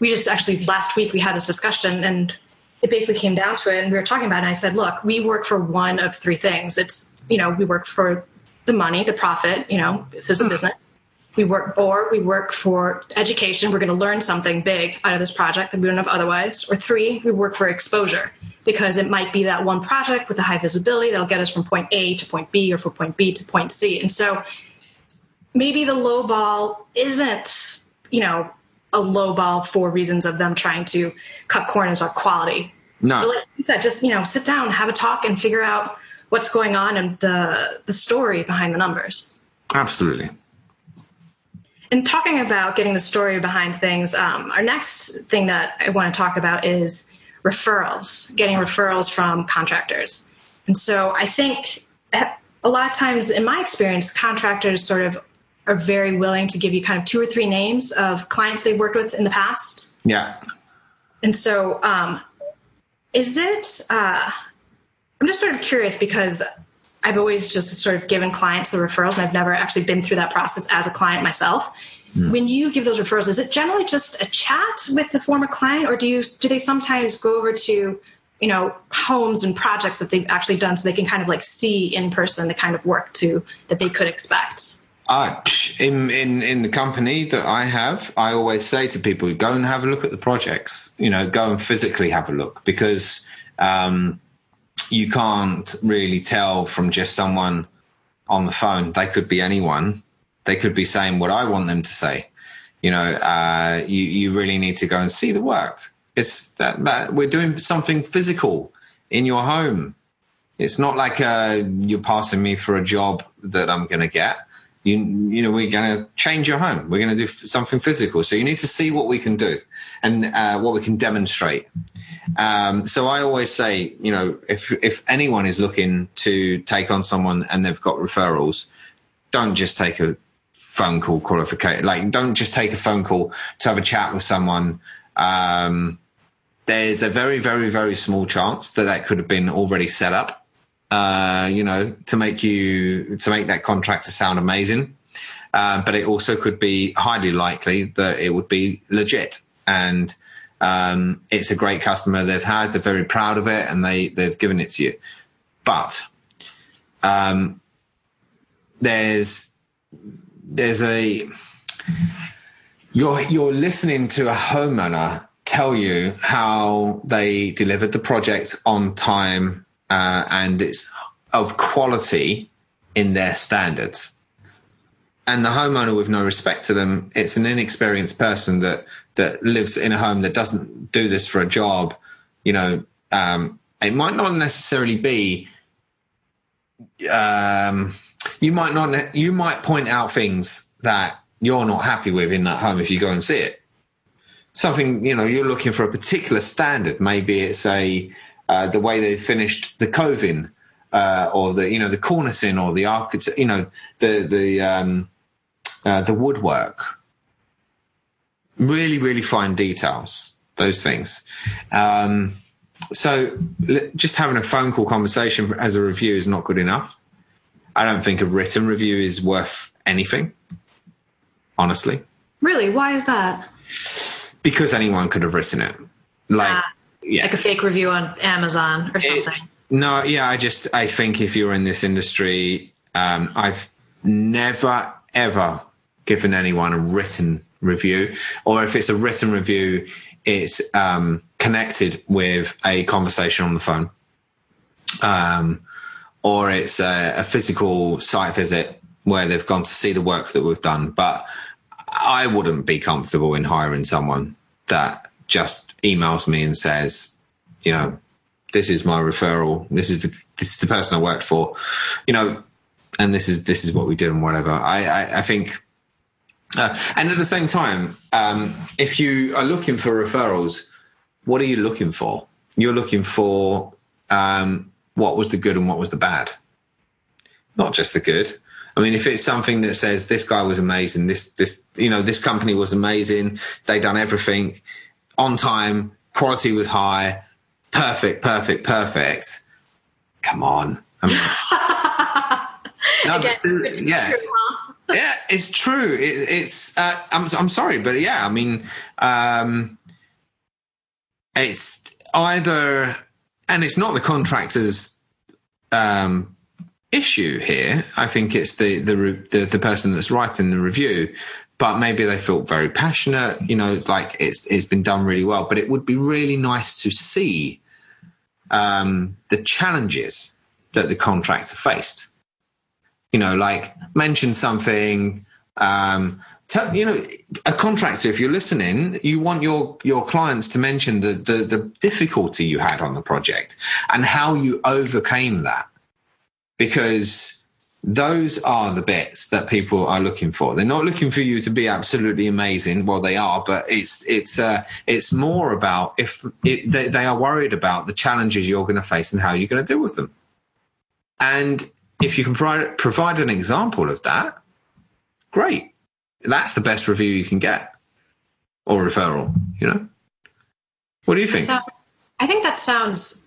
we just actually last week we had this discussion, and it basically came down to it, and we were talking about it. And I said, look, we work for one of three things. It's you know, we work for the money, the profit. You know, this is a hmm. business. We work or we work for education. We're going to learn something big out of this project that we don't have otherwise. Or three we work for exposure because it might be that one project with a high visibility that'll get us from point a to point b or from point b to point c. And so maybe the low ball isn't you know a low ball for reasons of them trying to cut corners on quality. No. But like you said just you know sit down have a talk and figure out what's going on and the the story behind the numbers absolutely and talking about getting the story behind things, um, our next thing that I want to talk about is referrals, getting referrals from contractors. And so I think a lot of times, in my experience, contractors sort of are very willing to give you kind of two or three names of clients they've worked with in the past. Yeah. And so, um, is it? Uh, I'm just sort of curious because I've always just sort of given clients the referrals, and I've never actually been through that process as a client myself. Mm. When you give those referrals, is it generally just a chat with the former client, or do you do they sometimes go over to you know homes and projects that they've actually done, so they can kind of like see in person the kind of work to that they could expect? Uh, in, in in the company that I have, I always say to people, go and have a look at the projects. You know, go and physically have a look because um, you can't really tell from just someone on the phone. They could be anyone. They could be saying what I want them to say. You know, uh, you you really need to go and see the work. It's that that we're doing something physical in your home. It's not like uh, you're passing me for a job that I'm going to get you, you know, we're going to change your home. We're going to do something physical. So you need to see what we can do and uh, what we can demonstrate. Um, so I always say, you know, if if anyone is looking to take on someone and they've got referrals, don't just take a phone call qualification. Like, don't just take a phone call to have a chat with someone. Um, there's a very, very, very small chance that that could have been already set up uh, you know, to make you to make that contract to sound amazing. Uh, but it also could be highly likely that it would be legit and um, it's a great customer they've had. They're very proud of it and they they've given it to you. But um, there's there's a you're you're listening to a homeowner tell you how they delivered the project on time uh, and it's of quality in their standards. And the homeowner with no respect to them, it's an inexperienced person that that lives in a home that doesn't do this for a job. You know, um, it might not necessarily be. Um, you might not. You might point out things that you're not happy with in that home if you go and see it. Something you know you're looking for a particular standard. Maybe it's a uh, the way they finished the coving, uh, or the you know the cornicing, or the architect, you know the the um, uh, the woodwork. Really, really fine details. Those things. Um, so just having a phone call conversation as a review is not good enough. I don't think a written review is worth anything. Honestly. Really? Why is that? Because anyone could have written it. Like Ah, yeah. Like a fake review on Amazon or something. It- no, yeah, I just I think if you're in this industry, um, I've never ever given anyone a written review, or if it's a written review, it's um, connected with a conversation on the phone, um, or it's a, a physical site visit where they've gone to see the work that we've done. But I wouldn't be comfortable in hiring someone that just emails me and says, you know, this is my referral. This is the this is the person I worked for, you know, and this is this is what we did and whatever. I I, I think, uh, and at the same time, um, if you are looking for referrals, what are you looking for? You're looking for um, what was the good and what was the bad, not just the good. I mean, if it's something that says this guy was amazing, this this you know this company was amazing, they done everything on time, quality was high, perfect, perfect, perfect. Come on, I mean, [laughs] no, Again, it's yeah, true, huh? [laughs] yeah, it's true. It, it's uh, I'm I'm sorry, but yeah, I mean, um, it's either, and it's not the contractor's um, issue here. I think it's the the re- the, the person that's writing the review. But maybe they felt very passionate, you know, like it's it's been done really well. But it would be really nice to see um, the challenges that the contractor faced you know, like mention something. Um, tell, you know, a contractor, if you're listening, you want your your clients to mention the, the the difficulty you had on the project and how you overcame that, because those are the bits that people are looking for. They're not looking for you to be absolutely amazing. Well, they are, but it's it's uh, it's more about if it, they, they are worried about the challenges you're going to face and how you're going to deal with them. And if you can provide, provide an example of that, great. That's the best review you can get or referral, you know? What do you think? I think that sounds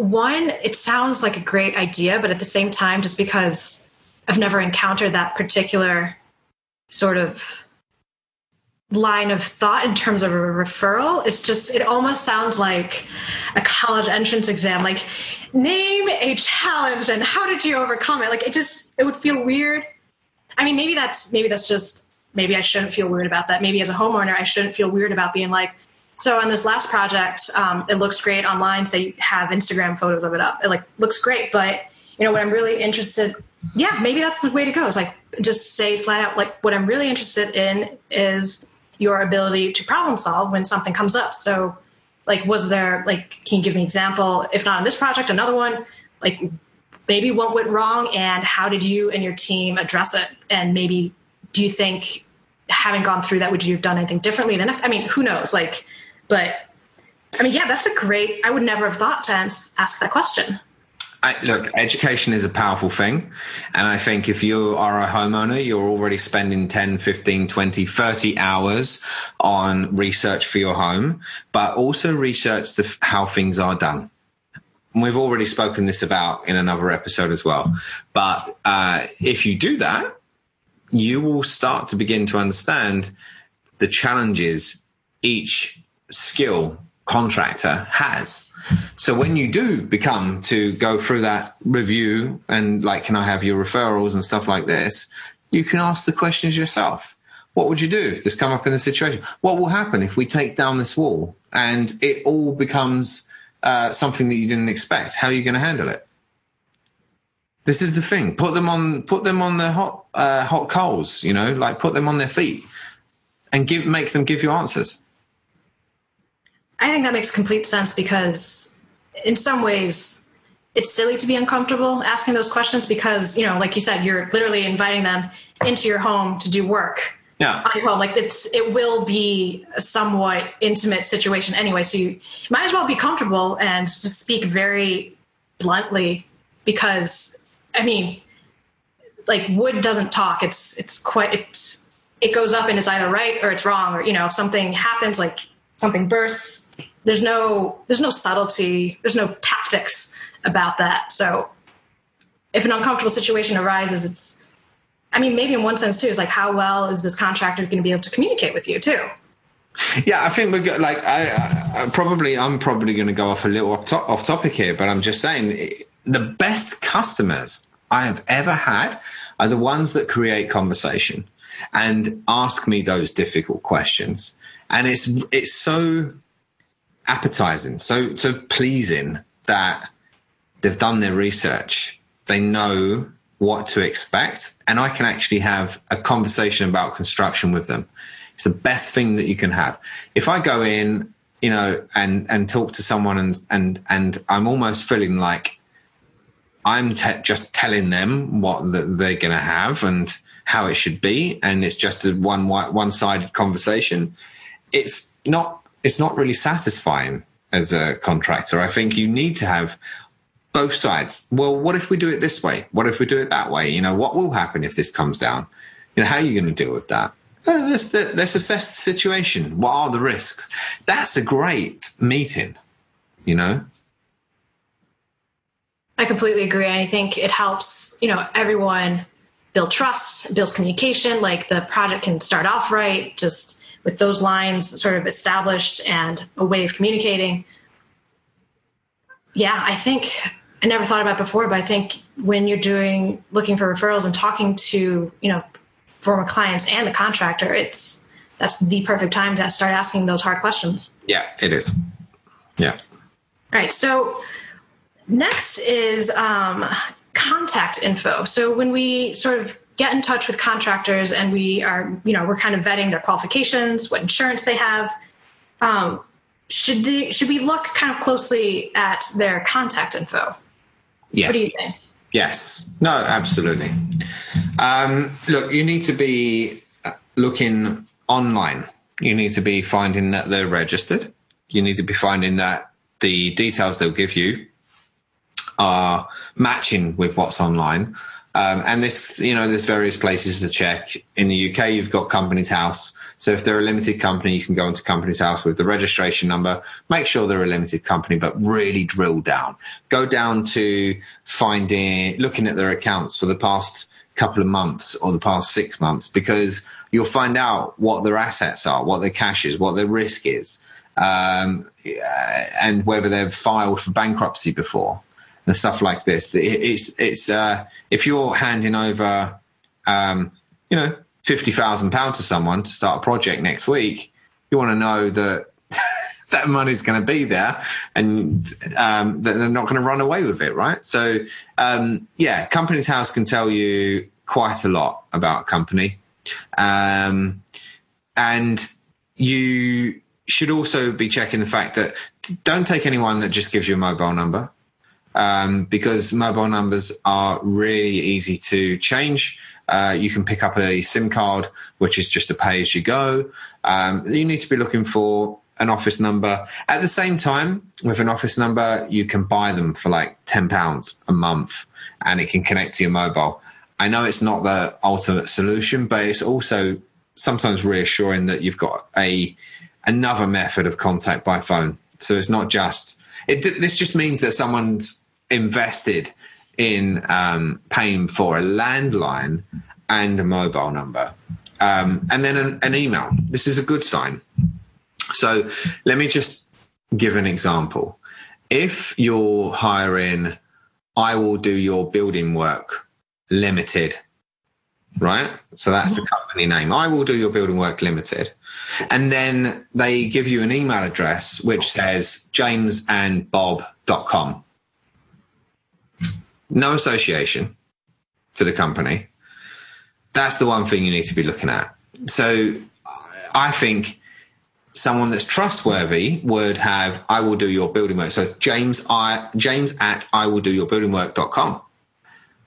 one, it sounds like a great idea, but at the same time, just because I've never encountered that particular sort of line of thought in terms of a referral, it's just it almost sounds like a college entrance exam. Like name a challenge and how did you overcome it? Like it just it would feel weird. I mean, maybe that's maybe that's just maybe I shouldn't feel weird about that. Maybe as a homeowner, I shouldn't feel weird about being like, so on this last project, um, it looks great online. So you have Instagram photos of it up. It like looks great, but you know what I'm really interested. Yeah, maybe that's the way to go. Is like just say flat out like what I'm really interested in is your ability to problem solve when something comes up. So like was there like can you give me an example? If not on this project, another one. Like maybe what went wrong and how did you and your team address it? And maybe do you think having gone through that would you have done anything differently than I mean who knows like but I mean yeah that's a great I would never have thought to ask that question. I, look, education is a powerful thing. And I think if you are a homeowner, you're already spending 10, 15, 20, 30 hours on research for your home, but also research the, how things are done. We've already spoken this about in another episode as well. But uh, if you do that, you will start to begin to understand the challenges each skill contractor has. So when you do become to go through that review and like, can I have your referrals and stuff like this? You can ask the questions yourself. What would you do if this come up in a situation? What will happen if we take down this wall and it all becomes uh, something that you didn't expect? How are you going to handle it? This is the thing. Put them on. Put them on the hot uh, hot coals. You know, like put them on their feet, and give make them give you answers. I think that makes complete sense because, in some ways, it's silly to be uncomfortable asking those questions because you know, like you said, you're literally inviting them into your home to do work Yeah. on your home. Like it's it will be a somewhat intimate situation anyway. So you might as well be comfortable and just speak very bluntly because I mean, like wood doesn't talk. It's it's quite it's it goes up and it's either right or it's wrong or you know if something happens like something bursts. There's no there's no subtlety. There's no tactics about that. So if an uncomfortable situation arises, it's I mean, maybe in one sense too, it's like how well is this contractor going to be able to communicate with you too? Yeah, I think we're go- like I, I, probably I'm probably going to go off a little off, off topic here, but I'm just saying eh, the best customers I have ever had are the ones that create conversation and ask me those difficult questions, and it's it's so appetizing, so so pleasing that they've done their research, they know what to expect, and I can actually have a conversation about construction with them. It's the best thing that you can have. If I go in, you know, and and talk to someone and and and I'm almost feeling like I'm te- just telling them what the, they're going to have and how it should be, and it's just a one one sided conversation. It's not it's not really satisfying as a contractor. I think you need to have both sides. Well, what if we do it this way? What if we do it that way? You know, what will happen if this comes down? You know, how are you going to deal with that? Uh, let's, let's assess the situation. What are the risks? That's a great meeting, you know? I completely agree. I think it helps, you know, everyone build trust, builds communication. Like the project can start off right, just with those lines sort of established and a way of communicating. Yeah, I think I never thought about it before, but I think when you're doing looking for referrals and talking to, you know, former clients and the contractor, it's that's the perfect time to start asking those hard questions. Yeah, it is. Yeah. All right. So next is um, contact info. So when we sort of get in touch with contractors and we are, you know, we're kind of vetting their qualifications, what insurance they have. Um, should they should we look kind of closely at their contact info? Yes. What do you think? Yes. No, absolutely. Um, look, you need to be uh, looking online. You need to be finding that they're registered. You need to be finding that the details they'll give you are matching with what's online. Um, and this, you know, there's various places to check. In the UK, you've got Companies House. So if they're a limited company, you can go into Companies House with the registration number. Make sure they're a limited company, but really drill down. Go down to finding, looking at their accounts for the past couple of months or the past six months, because you'll find out what their assets are, what their cash is, what their risk is, um, and whether they've filed for bankruptcy before and stuff like this. It's it's uh, if you're handing over, um, you know, fifty thousand pounds to someone to start a project next week, you want to know that [laughs] that money's going to be there and um, that they're not going to run away with it, right? So um, yeah, Companies House can tell you quite a lot about a company, um, and you should also be checking the fact that don't take anyone that just gives you a mobile number um, because mobile numbers are really easy to change. Uh, you can pick up a SIM card, which is just a pay as you go. Um, you need to be looking for an office number. At the same time, with an office number, you can buy them for like £10 a month and it can connect to your mobile. I know it's not the ultimate solution, but it's also sometimes reassuring that you've got a another method of contact by phone. So it's not just it, this just means that someone's invested in um, paying for a landline and a mobile number, um, and then an, an, email. This is a good sign. So let me just give an example. If you're hiring, I will do your building work limited, right? So that's the company name. I will do your building work limited. And then they give you an email address which says jamesandbob.com. No association. to the company, that's the one thing you need to be looking at. So I think someone that's trustworthy would have I will do your building work. So James I James at I will do your building work.com.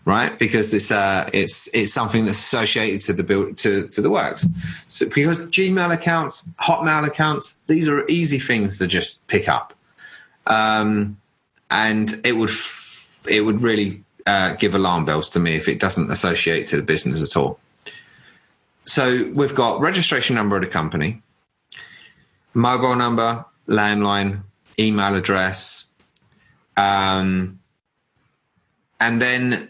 Right? Because it's uh it's it's something that's associated to the build to, to the works. So because Gmail accounts, Hotmail accounts, these are easy things to just pick up. Um and it would f- it would really uh, give alarm bells to me if it doesn't associate to the business at all. So we've got registration number of the company, mobile number, landline, email address, um, and then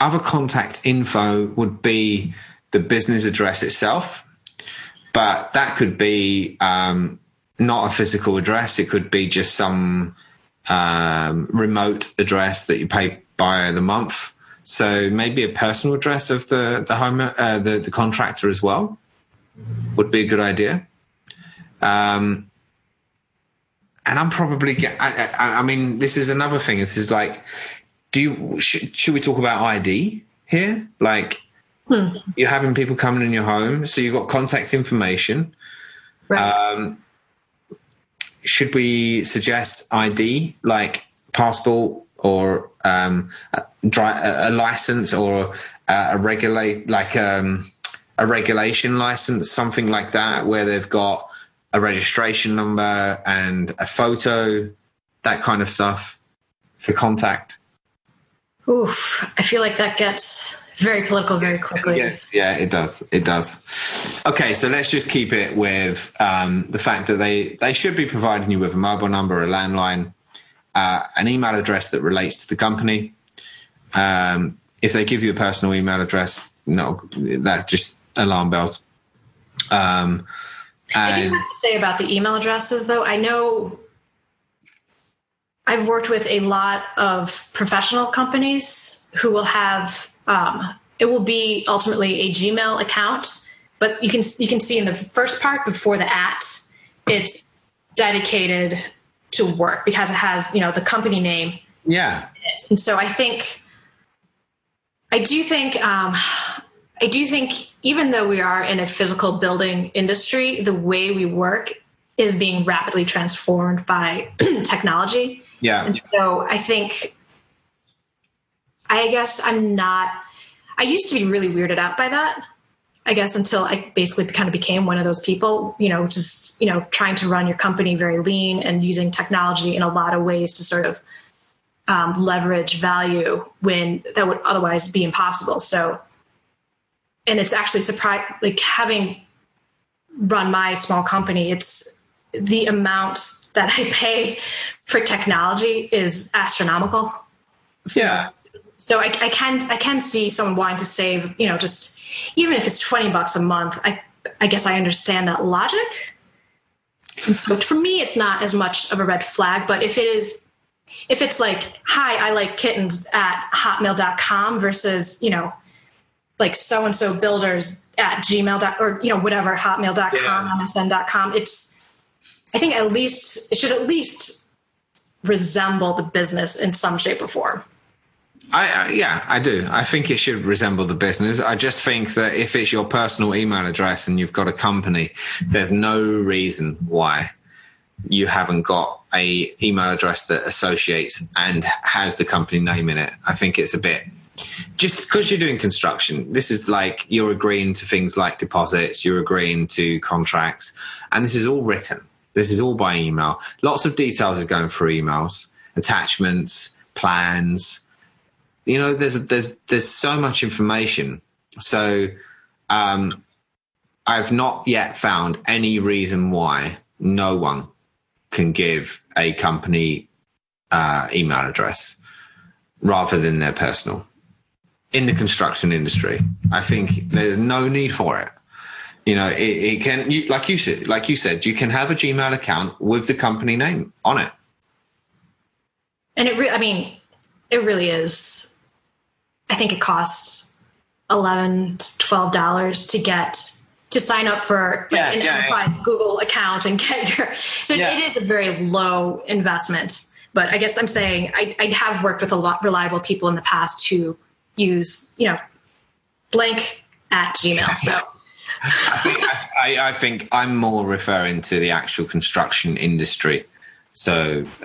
other contact info would be the business address itself, but that could be um, not a physical address. It could be just some um, remote address that you pay by the month. So maybe a personal address of the the home uh, the the contractor as well would be a good idea. Um, and I'm probably I, I, I mean this is another thing. This is like, do you sh- should we talk about ID here? Like, hmm. you're having people coming in your home, so you've got contact information. Right. Um, should we suggest ID like passport or um, a, a, license or a regulate like um, a regulation license, something like that, where they've got a registration number and a photo, that kind of stuff for contact. Oof, I feel like that gets very political very quickly. Yes, yeah, it does. It does. Okay, so let's just keep it with um, the fact that they they should be providing you with a mobile number, a landline, uh, an email address that relates to the company. Um, if they give you a personal email address, no, that just alarm bells. Um, and I do have to say about the email addresses, though. I know I've worked with a lot of professional companies who will have um, it will be ultimately a Gmail account, but you can you can see in the first part before the at, it's dedicated to work because it has you know the company name. Yeah, and so I think I do think um, I do think even though we are in a physical building industry, the way we work is being rapidly transformed by [clears throat] technology. Yeah, and so I think I guess I'm not. I used to be really weirded out by that. I guess until I basically kind of became one of those people, you know, just, you know, trying to run your company very lean and using technology in a lot of ways to sort of um, leverage value when that would otherwise be impossible. So, and it's actually surprise like having run my small company, it's the amount that I pay for technology is astronomical. Yeah. So I, I can I can see someone wanting to save, you know, just even if it's twenty bucks a month. I I guess I understand that logic. And so for me, it's not as much of a red flag. But if it is, if it's like, "Hi, I like kittens" at hotmail.com versus you know, like so and so builders at gmail or you know whatever hotmail.com yeah. msn.com it's i think at least it should at least resemble the business in some shape or form I, I, yeah, I do. I think it should resemble the business. I just think that if it's your personal email address and you've got a company, there's no reason why you haven't got a email address that associates and has the company name in it. I think it's a bit just because you're doing construction. This is like you're agreeing to things like deposits, you're agreeing to contracts, and this is all written. This is all by email. Lots of details are going through emails, attachments, plans you know, there's there's there's so much information. So um, I've not yet found any reason why no one can give a company uh, email address rather than their personal in the construction industry. I think there's no need for it. You know, it, it can, you, like you said, like you said, you can have a Gmail account with the company name on it. And it, re- I mean, it really is I think it costs eleven to twelve dollars to get to sign up for like, yeah, an yeah, enterprise yeah. Google account and get your. So it is a very low investment. But I guess I'm saying I, I have worked with a lot reliable people in the past who use, you know, blank at Gmail. So [laughs] I think, I, I think I'm more referring to the actual construction industry. So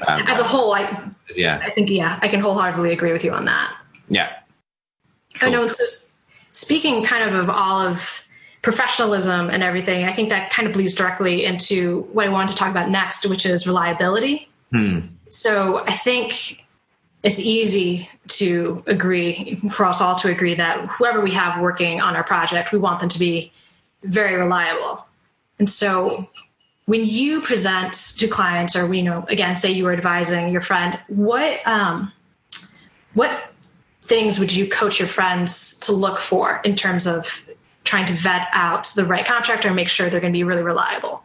um, as a whole, I yeah, I think yeah, I can wholeheartedly agree with you on that. yeah, I know. So speaking kind of of all of professionalism and everything, I think that kind of bleeds directly into what I wanted to talk about next, which is reliability. So I think it's easy to agree for us all to agree that whoever we have working on our project, we want them to be very reliable. And so when you present to clients or we you know again say you were advising your friend, what um, what things would you coach your friends to look for in terms of trying to vet out the right contractor and make sure they're going to be really reliable?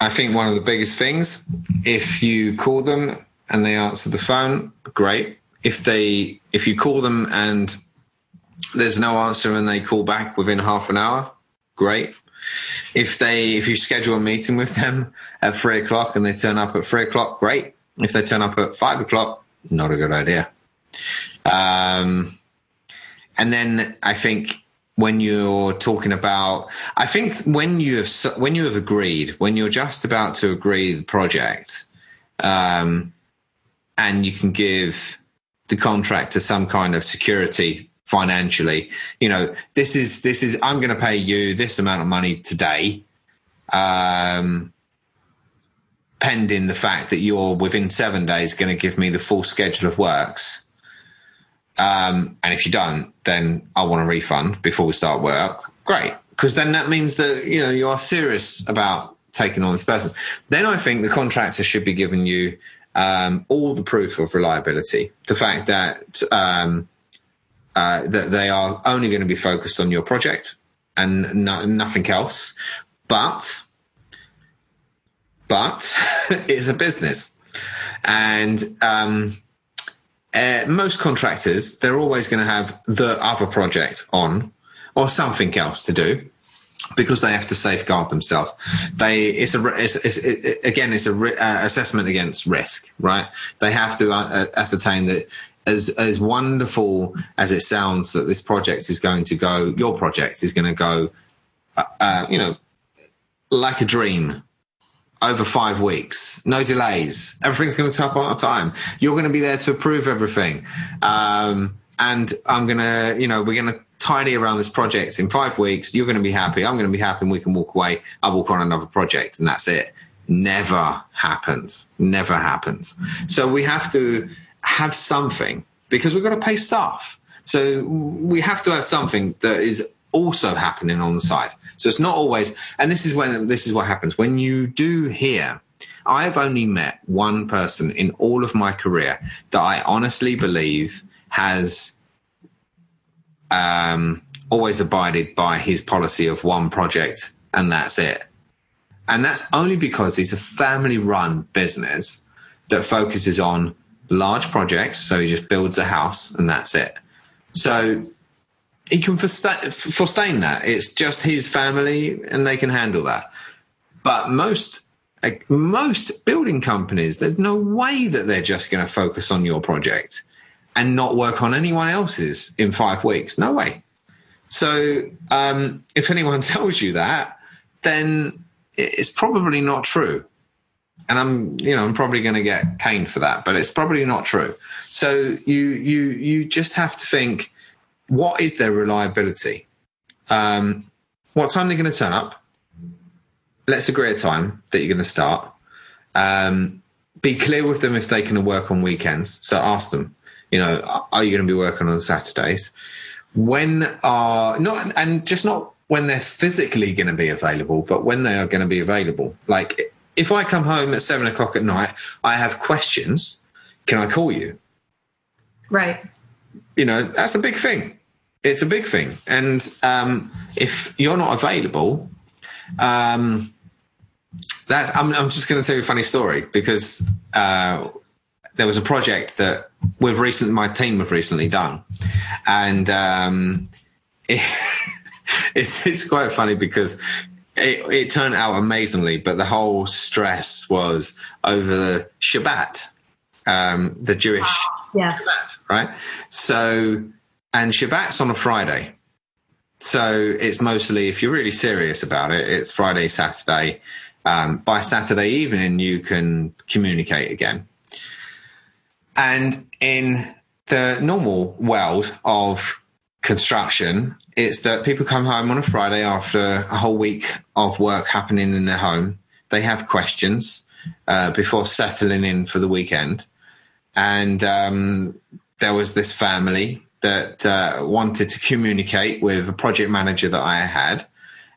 I think one of the biggest things, if you call them and they answer the phone, great. If they, if you call them and there's no answer and they call back within half an hour, great. If they, if you schedule a meeting with them at three o'clock and they turn up at three o'clock, great. If they turn up at five o'clock, not a good idea. Um, and then I think when you're talking about, I think when you have when you have agreed, when you're just about to agree the project, um, and you can give the contractor some kind of security financially, you know, this is this is I'm going to pay you this amount of money today, um, pending the fact that you're within seven days going to give me the full schedule of works. Um, and if you don't, then I want a refund before we start work. Great. Because then that means that, you know, you are serious about taking on this person. Then I think the contractor should be giving you um, all the proof of reliability. The fact that, um, uh, that they are only going to be focused on your project and no, nothing else. But, but [laughs] it's a business. And, um, uh, most contractors, they're always going to have the other project on or something else to do because they have to safeguard themselves. They, it's a, it's, it's, it, again, it's a uh, assessment against risk, right? They have to uh, ascertain that as, as wonderful as it sounds that this project is going to go, your project is going to go, uh, uh, you know, like a dream over five weeks, no delays. Everything's going to up on time. You're going to be there to approve everything. Um, and I'm going to, you know, we're going to tidy around this project in five weeks. You're going to be happy. I'm going to be happy and we can walk away. I'll walk on another project and that's it. Never happens. Never happens. So we have to have something because we've got to pay staff. So we have to have something that is also happening on the side. So it's not always, and this is when this is what happens when you do hear. I've only met one person in all of my career that I honestly believe has um, always abided by his policy of one project and that's it. And that's only because he's a family run business that focuses on large projects. So he just builds a house and that's it. So he can sustain, that. It's just his family and they can handle that. But most, like most building companies, there's no way that they're just going to focus on your project and not work on anyone else's in five weeks. No way. So um, if anyone [laughs] tells you that, then it's probably not true. And I'm, you know, I'm probably going to get caned for that, but it's probably not true. So you, you, you just have to think, what is their reliability? Um, what time they're going to turn up? Let's agree a time that you're going to start. Um, be clear with them if they can work on weekends. So ask them, you know, are you going to be working on Saturdays? When are not, and just not when they're physically going to be available, but when they are going to be available. Like if I come home at seven o'clock at night, I have questions. Can I call you? Right. You know, that's a big thing. It's a big thing. And um, if you're not available, um, that's, I'm, I'm just going to tell you a funny story because uh, there was a project that we've recently, my team have recently done. And um, it, [laughs] it's, it's quite funny because it, it turned out amazingly, but the whole stress was over the Shabbat, um, the Jewish Yes. Shabbat, right? So, and Shabbat's on a Friday. So it's mostly, if you're really serious about it, it's Friday, Saturday. Um, by Saturday evening, you can communicate again. And in the normal world of construction, it's that people come home on a Friday after a whole week of work happening in their home. They have questions uh, before settling in for the weekend. And um, there was this family that uh, wanted to communicate with a project manager that I had,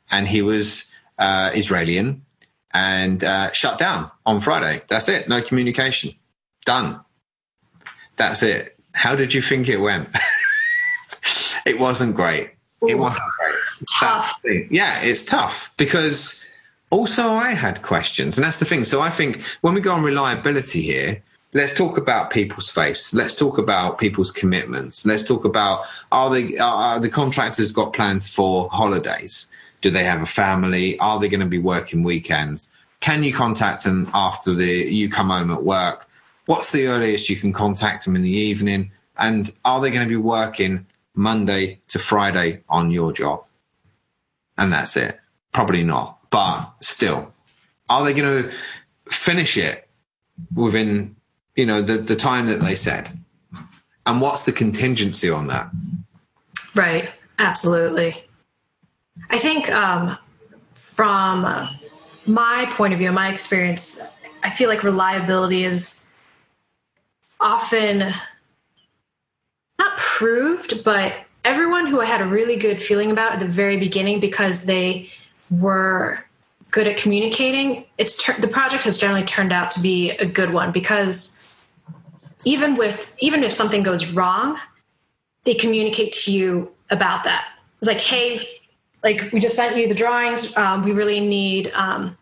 and he was uh, Israeli and uh, shut down on Friday. That's it. No communication. Done. That's it. How did you think it went? [laughs] it wasn't great. Ooh, it wasn't great. Tough. Yeah, it's tough because also I had questions, and that's the thing. So I think when we go on reliability here, let's talk about people's faiths. Let's talk about people's commitments. Let's talk about are the are the contractors got plans for holidays? Do they have a family? Are they going to be working weekends? Can you contact them after the you come home at work? What's the earliest you can contact them in the evening? And are they going to be working Monday to Friday on your job? And that's it. Probably not, but still, are they going to finish it within you know the the time that they said? And what's the contingency on that? Right. Absolutely. I think um, from my point of view my experience i feel like reliability is often not proved but everyone who i had a really good feeling about at the very beginning because they were good at communicating it's ter- the project has generally turned out to be a good one because even with even if something goes wrong, they communicate to you about that. It's like, hey, like we just sent you the drawings. Um, we really need um,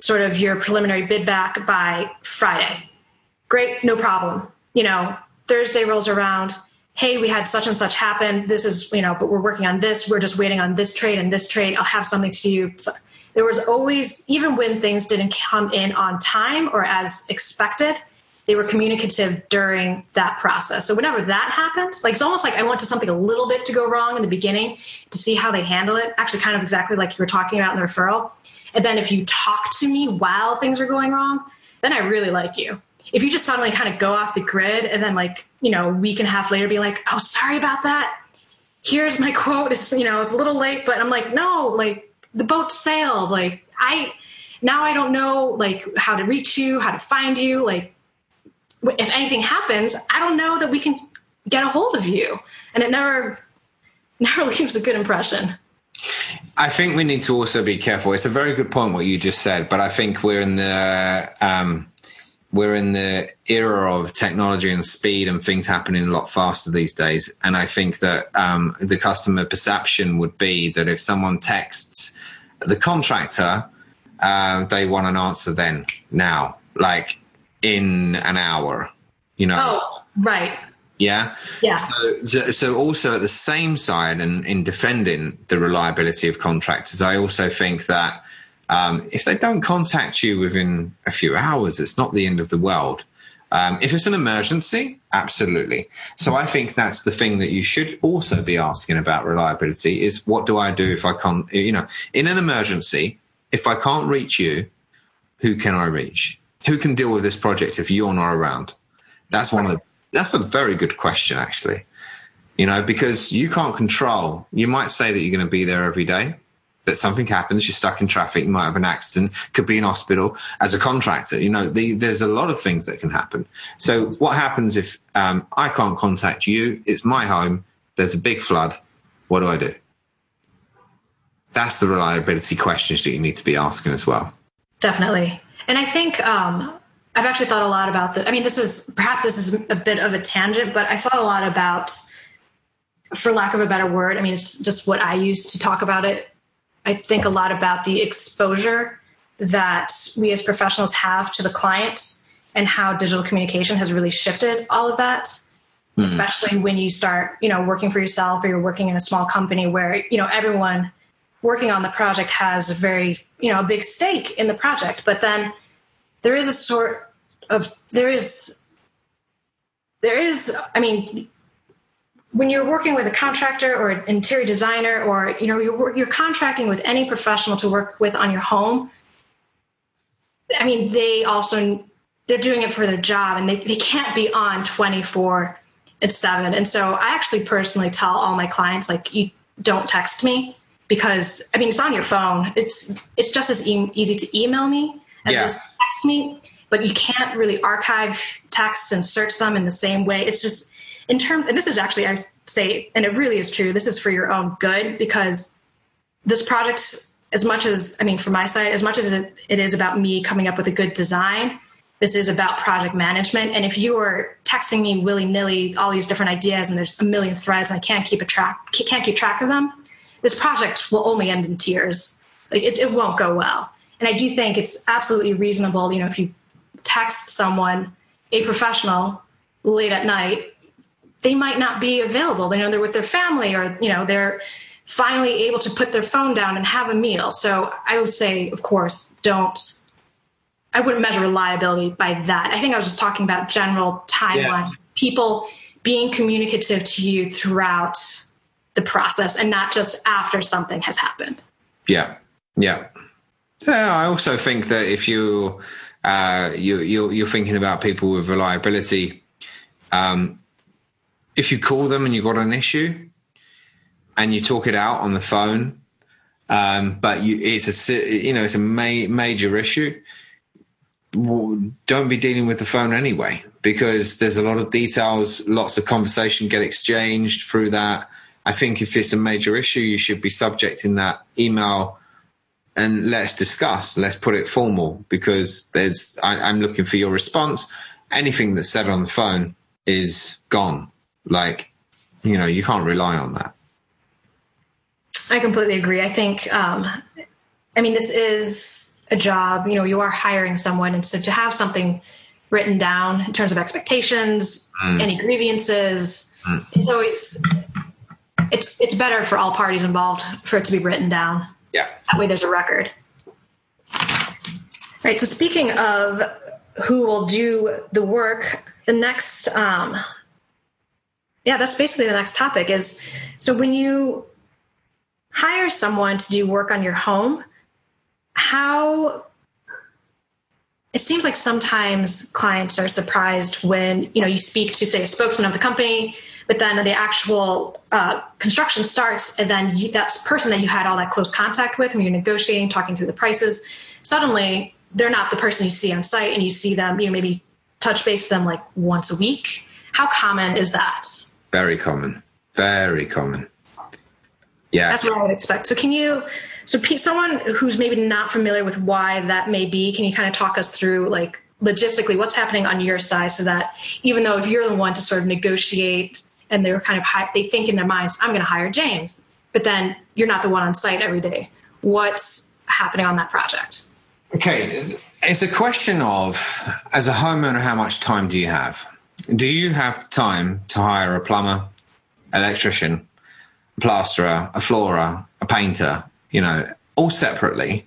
sort of your preliminary bid back by Friday. Great, no problem. You know, Thursday rolls around. Hey, we had such and such happen. This is, you know, but we're working on this. We're just waiting on this trade and this trade. I'll have something to you. So there was always, even when things didn't come in on time or as expected, they were communicative during that process. So whenever that happens, like it's almost like I want to something a little bit to go wrong in the beginning to see how they handle it. Actually, kind of exactly like you were talking about in the referral. And then if you talk to me while things are going wrong, then I really like you. If you just suddenly kind of go off the grid and then like, you know, a week and a half later be like, oh, sorry about that. Here's my [laughs] quote. It's, you know, it's a little late, but I'm like, no, like the boat sailed. Like I, now I don't know like how to reach you, how to find you. Like if anything happens, I don't know that we can get a hold of you. And it never [laughs] never [laughs] leaves a good impression. I think we need to also be careful. It's a very good point what you just said, but I think we're in the um, we're in the era of technology and speed and things happening a lot faster these days. And I think that um, the customer perception would be that if someone texts the contractor, uh, they want an answer then, now. Like in an hour, you know? Oh, right. Yeah. Yeah. So, so, also at the same side, and in defending the reliability of contractors, I also think that um, if they don't contact you within a few hours, it's not the end of the world. Um, if it's an emergency, absolutely. So I think that's the thing that you should also be asking about reliability is what do I do if I can't, you know, in an emergency, if I can't reach you, who can I reach? who can deal with this project if you're not around? That's one of the, that's a very good question, actually. You know, because you can't control, you might say that you're going to be there every day, but something happens, you're stuck in traffic, you might have an accident, could be in hospital. As a contractor, you know, the, there's a lot of things that can happen. So what happens if um, I can't contact you? It's my home. There's a big flood. What do I do? That's the reliability questions that you need to be asking as well. Definitely. And I think um, I've actually thought a lot about this. I mean, this is perhaps this is a bit of a tangent, but I thought a lot about, for lack of a better word, I mean, it's just what I use to talk about it. I think a lot about the exposure that we as professionals have to the client and how digital communication has really shifted all of that. Mm-hmm. Especially when you start, you know, working for yourself or you're working in a small company where, you know, everyone working on the project has a very you know a big stake in the project but then there is a sort of there is there is, I mean, when you're working with a contractor or an interior designer, or you know, you're you're contracting with any professional to work with on your home. I mean, they also they're doing it for their job, and they, they can't be on 24 and seven. And so I actually personally tell all my clients like, you don't text me because I mean it's on your phone. It's it's just as e- easy to email me as yeah. it is to text me, but you can't really archive texts and search them in the same way. It's just in terms, and this is actually I say, and it really is true. This is for your own good because this project, as much as I mean, from my side, as much as it, it is about me coming up with a good design, this is about project management. And if you are texting me willy nilly all these different ideas and there's a million threads and I can't keep a track, can't keep track of them, this project will only end in tears. Like it, it won't go well. And I do think it's absolutely reasonable, you know, if you text someone, a professional, late at night, they might not be available. They know they're with their family or, you know, they're finally able to put their phone down and have a meal. So I would say, of course, don't I wouldn't measure reliability by that. I think I was just talking about general timelines, yeah. people being communicative to you throughout the process and not just after something has happened. Yeah, yeah. Yeah, I also think that if you uh, you you're, you're thinking about people with reliability, um, if you call them and you've got an issue and you talk it out on the phone, um, but you, it's a you know it's a ma- major issue don't be dealing with the phone anyway because there's a lot of details, lots of conversation get exchanged through that. I think if it's a major issue, you should be subjecting that email and let's discuss. Let's put it formal because there's. I, I'm looking for your response. Anything that's said on the phone is gone. Like, you know, you can't rely on that. I completely agree. I think, um, I mean, this is a job, you know, you are hiring someone. And so to have something written down in terms of expectations, mm. any grievances, mm. it's always it's it's better for all parties involved for it to be written down. Yeah. That way there's a record. Right. So speaking of who will do the work, the next um yeah, that's basically the next topic is so when you hire someone to do work on your home, how it seems like sometimes clients are surprised when you know you speak to say a spokesman of the company but then the actual uh, construction starts and then you, that person that you had all that close contact with when you're negotiating talking through the prices suddenly they're not the person you see on site and you see them you know maybe touch base with them like once a week. How common is that very common very common yeah that's what i would expect so can you so, someone who's maybe not familiar with why that may be, can you kind of talk us through, like, logistically, what's happening on your side so that even though if you're the one to sort of negotiate and they're kind of, they think in their minds, I'm going to hire James, but then you're not the one on site every day. What's happening on that project? Okay. It's a question of, as a homeowner, how much time do you have? Do you have time to hire a plumber, electrician, plasterer, a floorer, a painter, you know, all separately,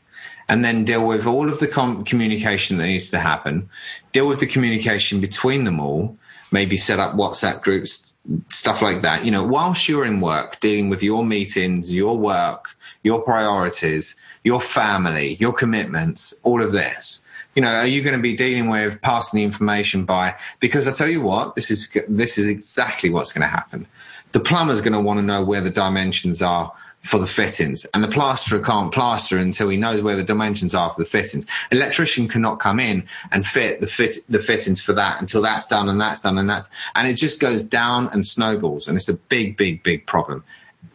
and then deal with all of the com- communication that needs to happen, deal with the communication between them all, maybe set up WhatsApp groups, stuff like that. You know, whilst you're in work, dealing with your meetings, your work, your priorities, your family, your commitments, all of this. You know, are you going to be dealing with passing the information by? Because I tell you what, this is this is exactly what's going to happen. The plumber's going to want to know where the dimensions are for the fittings, and the plasterer can't plaster until he knows where the dimensions are for the fittings. Electrician cannot come in and fit the fit the fittings for that until that's done and that's done and that's and it just goes down and snowballs, and it's a big, big, big problem.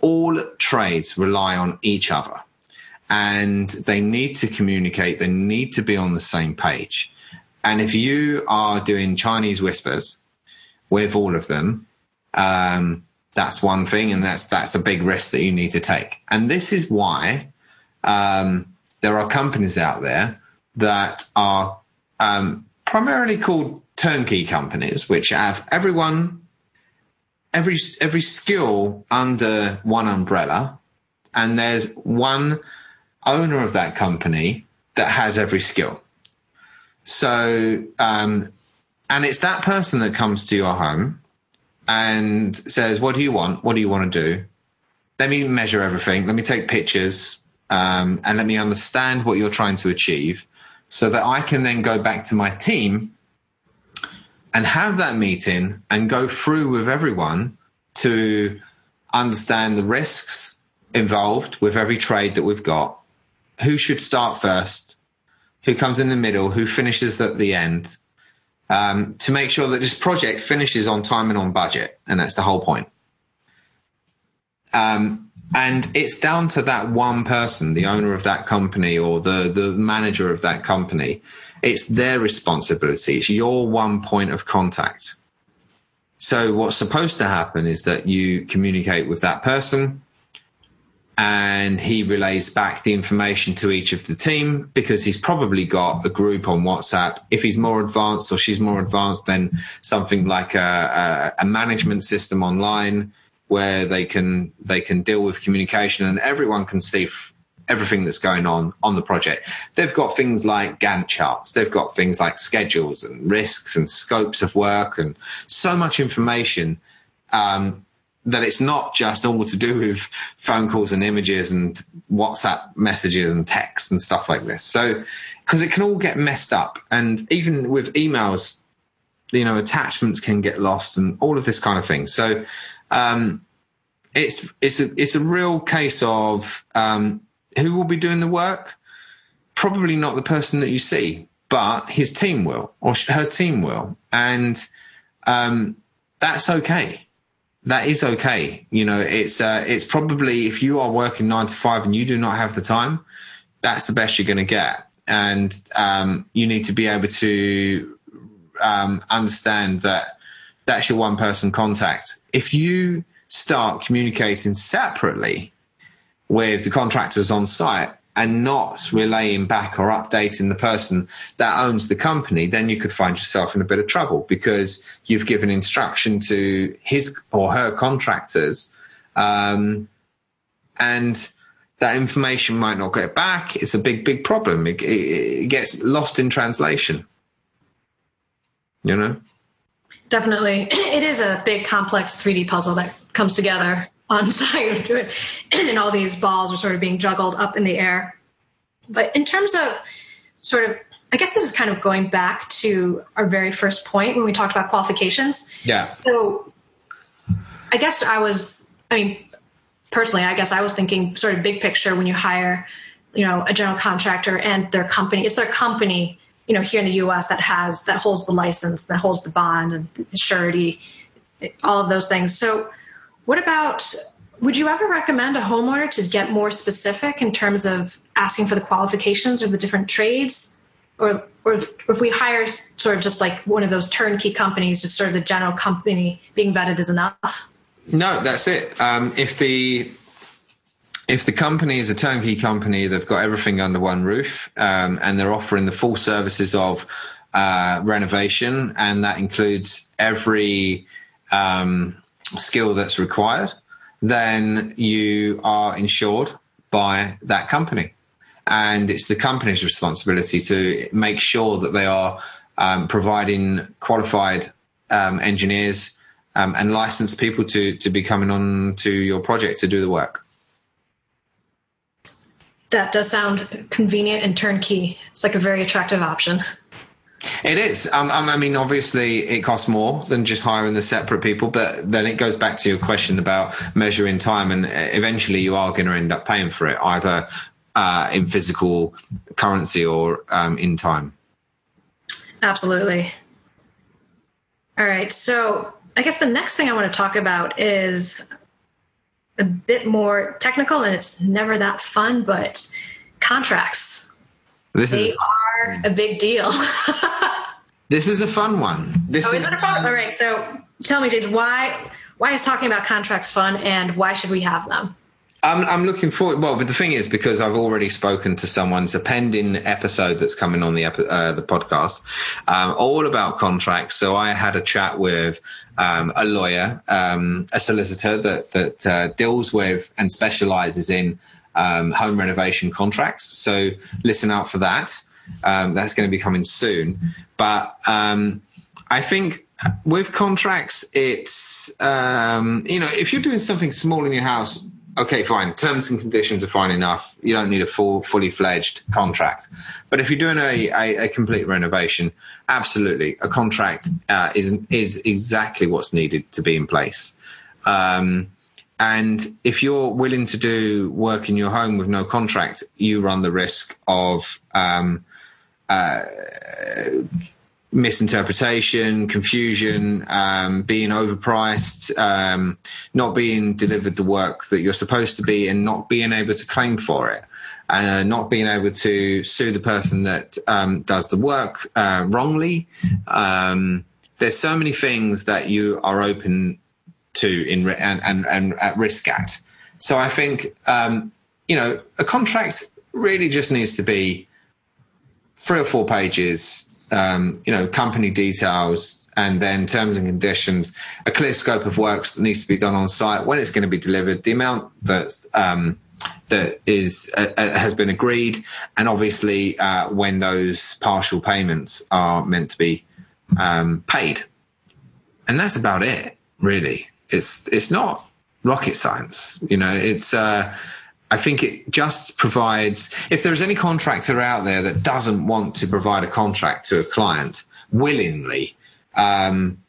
All trades rely on each other, and they need to communicate. They need to be on the same page. And if you are doing Chinese whispers with all of them, um, that's one thing, and that's that's a big risk that you need to take. And this is why um, there are companies out there that are um, primarily called turnkey companies, which have everyone, every every skill under one umbrella, and there's one owner of that company that has every skill. So um, and it's that person that comes to your home and says, "What do you want? What do you want to do? Let me measure everything. Let me take pictures, um, and let me understand what you're trying to achieve, so that I can then go back to my team and have that meeting and go through with everyone to understand the risks involved with every trade that we've got, who should start first, who comes in the middle, who finishes at the end." um, to make sure that this project finishes on time and on budget. And that's the whole point. Um, and it's down to that one person, the owner of that company or the, the manager of that company. It's their responsibility. It's your one point of contact. So what's supposed to happen is that you communicate with that person and he relays back the information to each of the team because he's probably got a group on WhatsApp. If he's more advanced or she's more advanced, then something like a, a, a management system online where they can they can deal with communication and everyone can see f- everything that's going on on the project. They've got things like Gantt charts. They've got things like schedules and risks and scopes of work and so much information. Um, that it's not just all to do with phone calls and images and WhatsApp messages and texts and stuff like this. So, because it can all get messed up. And even with emails, you know, attachments can get lost and all of this kind of thing. So, um, it's, it's a, it's a real case of, um, who will be doing the work? Probably not the person that you see, but his team will or her team will. And, um, that's okay that is okay. You know, it's uh, it's probably if you are working nine to five and you do not have the time, that's the best you're going to get, and um, you need to be able to um, understand that that's your one person contact. If you start communicating separately with the contractors on site, and not relaying back or updating the person that owns the company, then you could find yourself in a bit of trouble because you've given instruction to his or her contractors, um, and that information might not get back. It's a big, big problem. It, it, it gets lost in translation. You know. Definitely, [clears throat] it is a big, complex 3D puzzle that comes together on [laughs] site [clears throat] and all these balls are sort of being juggled up in the air. But in terms of sort of, I guess this is kind of going back to our very first point when we talked about qualifications. Yeah. So I guess I was, I mean, personally, I guess I was thinking sort of big picture when you hire, you know, a general contractor and their company. It's their company, you know, here in the U.S. that has that holds the license, that holds the bond and the surety, all of those things. So what about would you ever recommend a homeowner to get more specific in terms of asking for the qualifications or the different trades? Or, or if, if, we hire sort of just like one of those turnkey companies, just sort of the general company being vetted is enough? No, that's it. Um, if the if the company is a turnkey company, they've got everything under one roof, um, and they're offering the full services of uh, renovation, and that includes every um, skill that's required, then you are insured by that company. And it's the company's responsibility to make sure that they are um, providing qualified um, engineers um, and licensed people to, to be coming on to your project to do the work. That does sound convenient and turnkey. It's like a very attractive option. It is. Um, um, I mean, obviously, it costs more than just hiring the separate people, but then it goes back to your question about measuring time, and eventually, you are going to end up paying for it either uh, in physical currency or um, in time. Absolutely. All right. So, I guess the next thing I want to talk about is a bit more technical, and it's never that fun, but contracts. This they is- are a big deal. [laughs] this is a fun one. This oh, is, is it a fun? All right. So tell me, James, why why is talking about contracts fun, and why should we have them? I'm, I'm looking forward. Well, but the thing is, because I've already spoken to someone, it's a pending episode that's coming on the uh, the podcast, um, all about contracts. So I had a chat with um, a lawyer, um, a solicitor that that uh, deals with and specialises in um, home renovation contracts. So listen out for that. Um, that's going to be coming soon. But um, I think with contracts, it's um, you know if you're doing something small in your house, okay, fine. Terms and conditions are fine enough. You don't need a full, fully fledged contract. But if you're doing a, a, a complete renovation, absolutely, a contract uh, is is exactly what's needed to be in place. Um, and if you're willing to do work in your home with no contract, you run the risk of um, uh, misinterpretation, confusion, um, being overpriced, um, not being delivered the work that you're supposed to be, and not being able to claim for it. Uh, not being able to sue the person that um, does the work uh, wrongly. Um, there's so many things that you are open to in and, and, and at risk at. So I think um, you know a contract really just needs to be three or four pages. Um, you know, company details, and then terms and conditions, a clear scope of works that needs to be done on site, when it's going to be delivered, the amount that um, that is uh, uh, has been agreed, and obviously uh, when those partial payments are meant to be um, paid, and that's about it, really it's it's not rocket science. You know, it's. Uh, I think it just provides. If there's any contractor out there that doesn't want to provide a contract to a client willingly, um,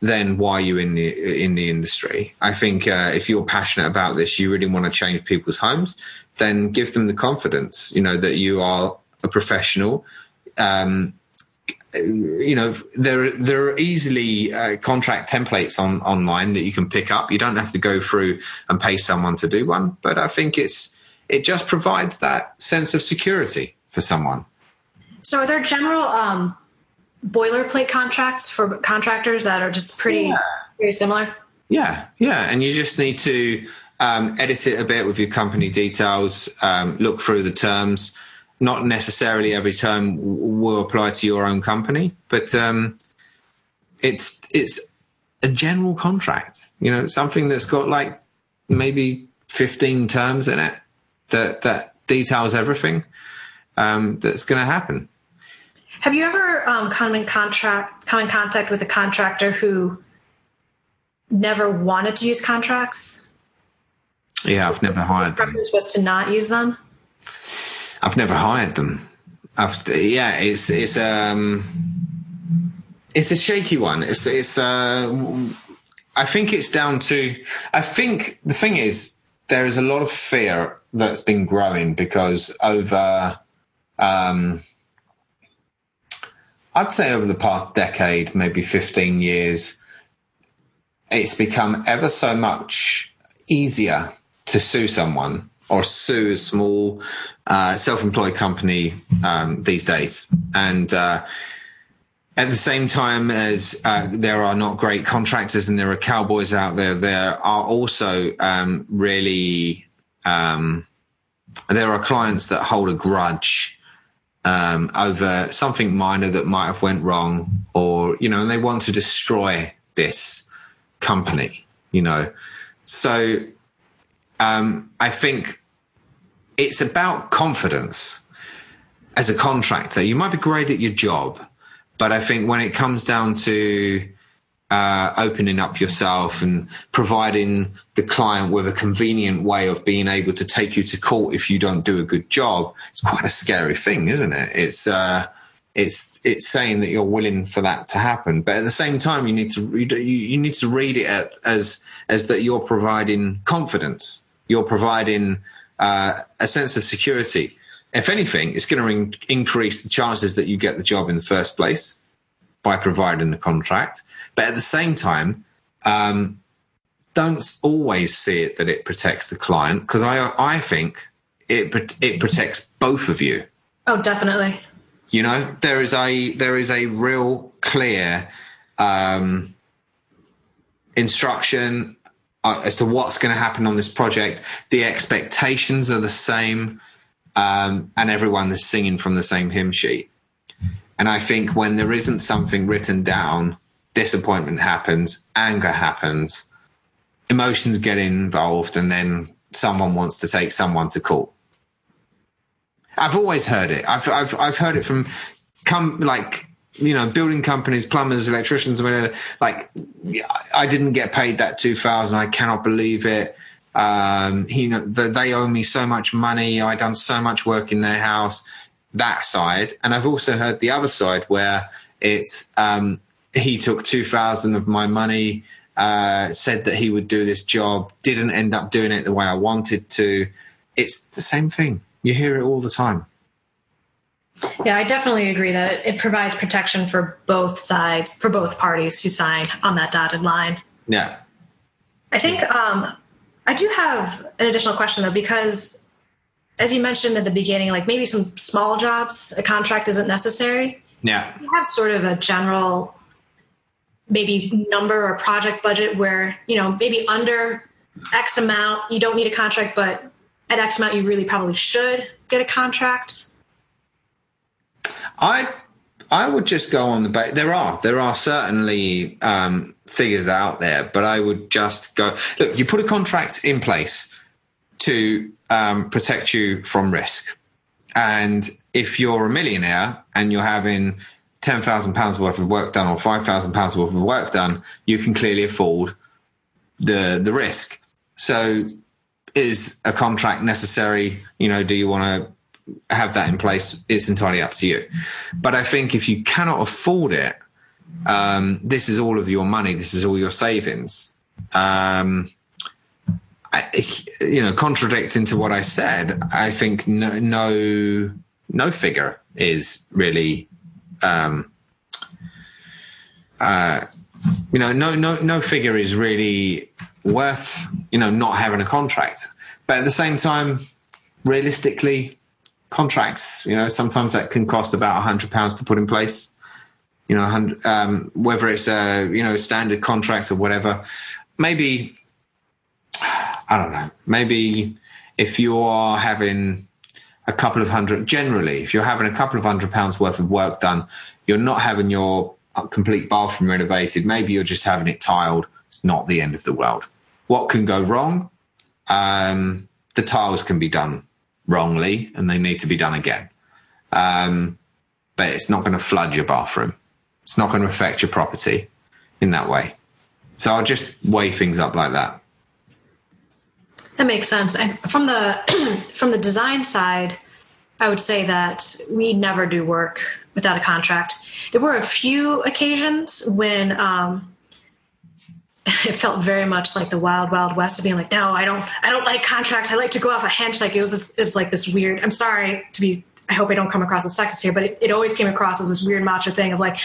then why are you in the in the industry? I think uh, if you're passionate about this, you really want to change people's homes, then give them the confidence. You know that you are a professional. Um, you know there there are easily uh, contract templates on online that you can pick up. You don't have to go through and pay someone to do one, but I think it's it just provides that sense of security for someone. So, are there general um, boilerplate contracts for contractors that are just pretty yeah. very similar? Yeah, yeah, and you just need to um, edit it a bit with your company details, um, look through the terms not necessarily every term will apply to your own company, but um, it's it's a general contract. You know, something that's got like maybe fifteen terms in it that that details everything um, that's going to happen. Have you ever um, come in contract come in contact with a contractor who never wanted to use contracts? Yeah, I've never hired. His preference was to not use them. I've never hired them. I've, yeah, it's it's um it's a shaky one. It's it's uh I think it's down to I think the thing is there is a lot of fear that's been growing because over um I'd say over the past decade, maybe 15 years, it's become ever so much easier to sue someone or sue a small uh, self-employed company um, these days, and uh, at the same time as uh, there are not great contractors and there are cowboys out there, there are also um, really um, there are clients that hold a grudge um, over something minor that might have went wrong, or you know, and they want to destroy this company. You know, so um, I think it's about confidence as a contractor. You might be great at your job, but I think when it comes down to uh, opening up yourself and providing the client with a convenient way of being able to take you to court if you don't do a good job, it's quite a scary thing, isn't it? It's uh, it's it's saying that you're willing for that to happen, but at the same time, you need to read you, you need to read it as as that you're providing confidence. You're providing uh, a sense of security. If anything, it's going to increase the chances that you get the job in the first place by providing the contract. But at the same time, um, don't always see it that it protects the client because I I think it it protects both of you. Oh, definitely. You know, there is a there is a real clear um, instruction as to what's going to happen on this project. The expectations are the same, um, and everyone is singing from the same hymn sheet. And I think when there isn't something written down, disappointment happens, anger happens, emotions get involved, and then someone wants to take someone to court. I've always heard it. I've I've I've heard it from come like you know, building companies, plumbers, electricians, whatever. Like, I didn't get paid that two thousand. I cannot believe it. Um, he, they owe me so much money. I done so much work in their house. That side, and I've also heard the other side where it's um, he took two thousand of my money. Uh, said that he would do this job, didn't end up doing it the way I wanted to. It's the same thing. You hear it all the time. Yeah, I definitely agree that it, it provides protection for both sides, for both parties who sign on that dotted line. Yeah. I think um, I do have an additional question though, because as you mentioned at the beginning, like maybe some small jobs, a contract isn't necessary. Yeah. You have sort of a general maybe number or project budget where, you know, maybe under X amount, you don't need a contract, but at X amount, you really probably should get a contract. I I would just go on the back. There are there are certainly um, figures out there, but I would just go look. You put a contract in place to um, protect you from risk, and if you're a millionaire and you're having ten thousand pounds worth of work done or five thousand pounds worth of work done, you can clearly afford the the risk. So, is a contract necessary? You know, do you want to have that in place, it's entirely up to you. But I think if you cannot afford it, um, this is all of your money. This is all your savings. Um, I, you know, contradicting to what I said, I think no, no, no figure is really, um, uh, you know, no, no, no figure is really worth, you know, not having a contract. But at the same time, realistically, contracts. You know, sometimes that can cost about a hundred pounds to put in place. You know, um, whether it's a you know standard contract or whatever. Maybe I don't know. Maybe if you are having a couple of hundred, generally, if you're having a couple of hundred pounds worth of work done, you're not having your complete bathroom renovated. Maybe you're just having it tiled. It's not the end of the world. What can go wrong? Um, the tiles can be done wrongly and they need to be done again. Um, but it's not going to flood your bathroom. It's not going to affect your property in that way. So I'll just weigh things up like that. That makes sense. And from the [clears throat] from the design side, I would say that we never do work without a contract. There were a few occasions when um, [laughs] it felt very much like the wild wild west of being like no i don't i don't like contracts. I like to go off a hench like it was this, it was like this weird i'm sorry to be i hope i don't come across as sexist here but it, it always came across as this weird macho thing of like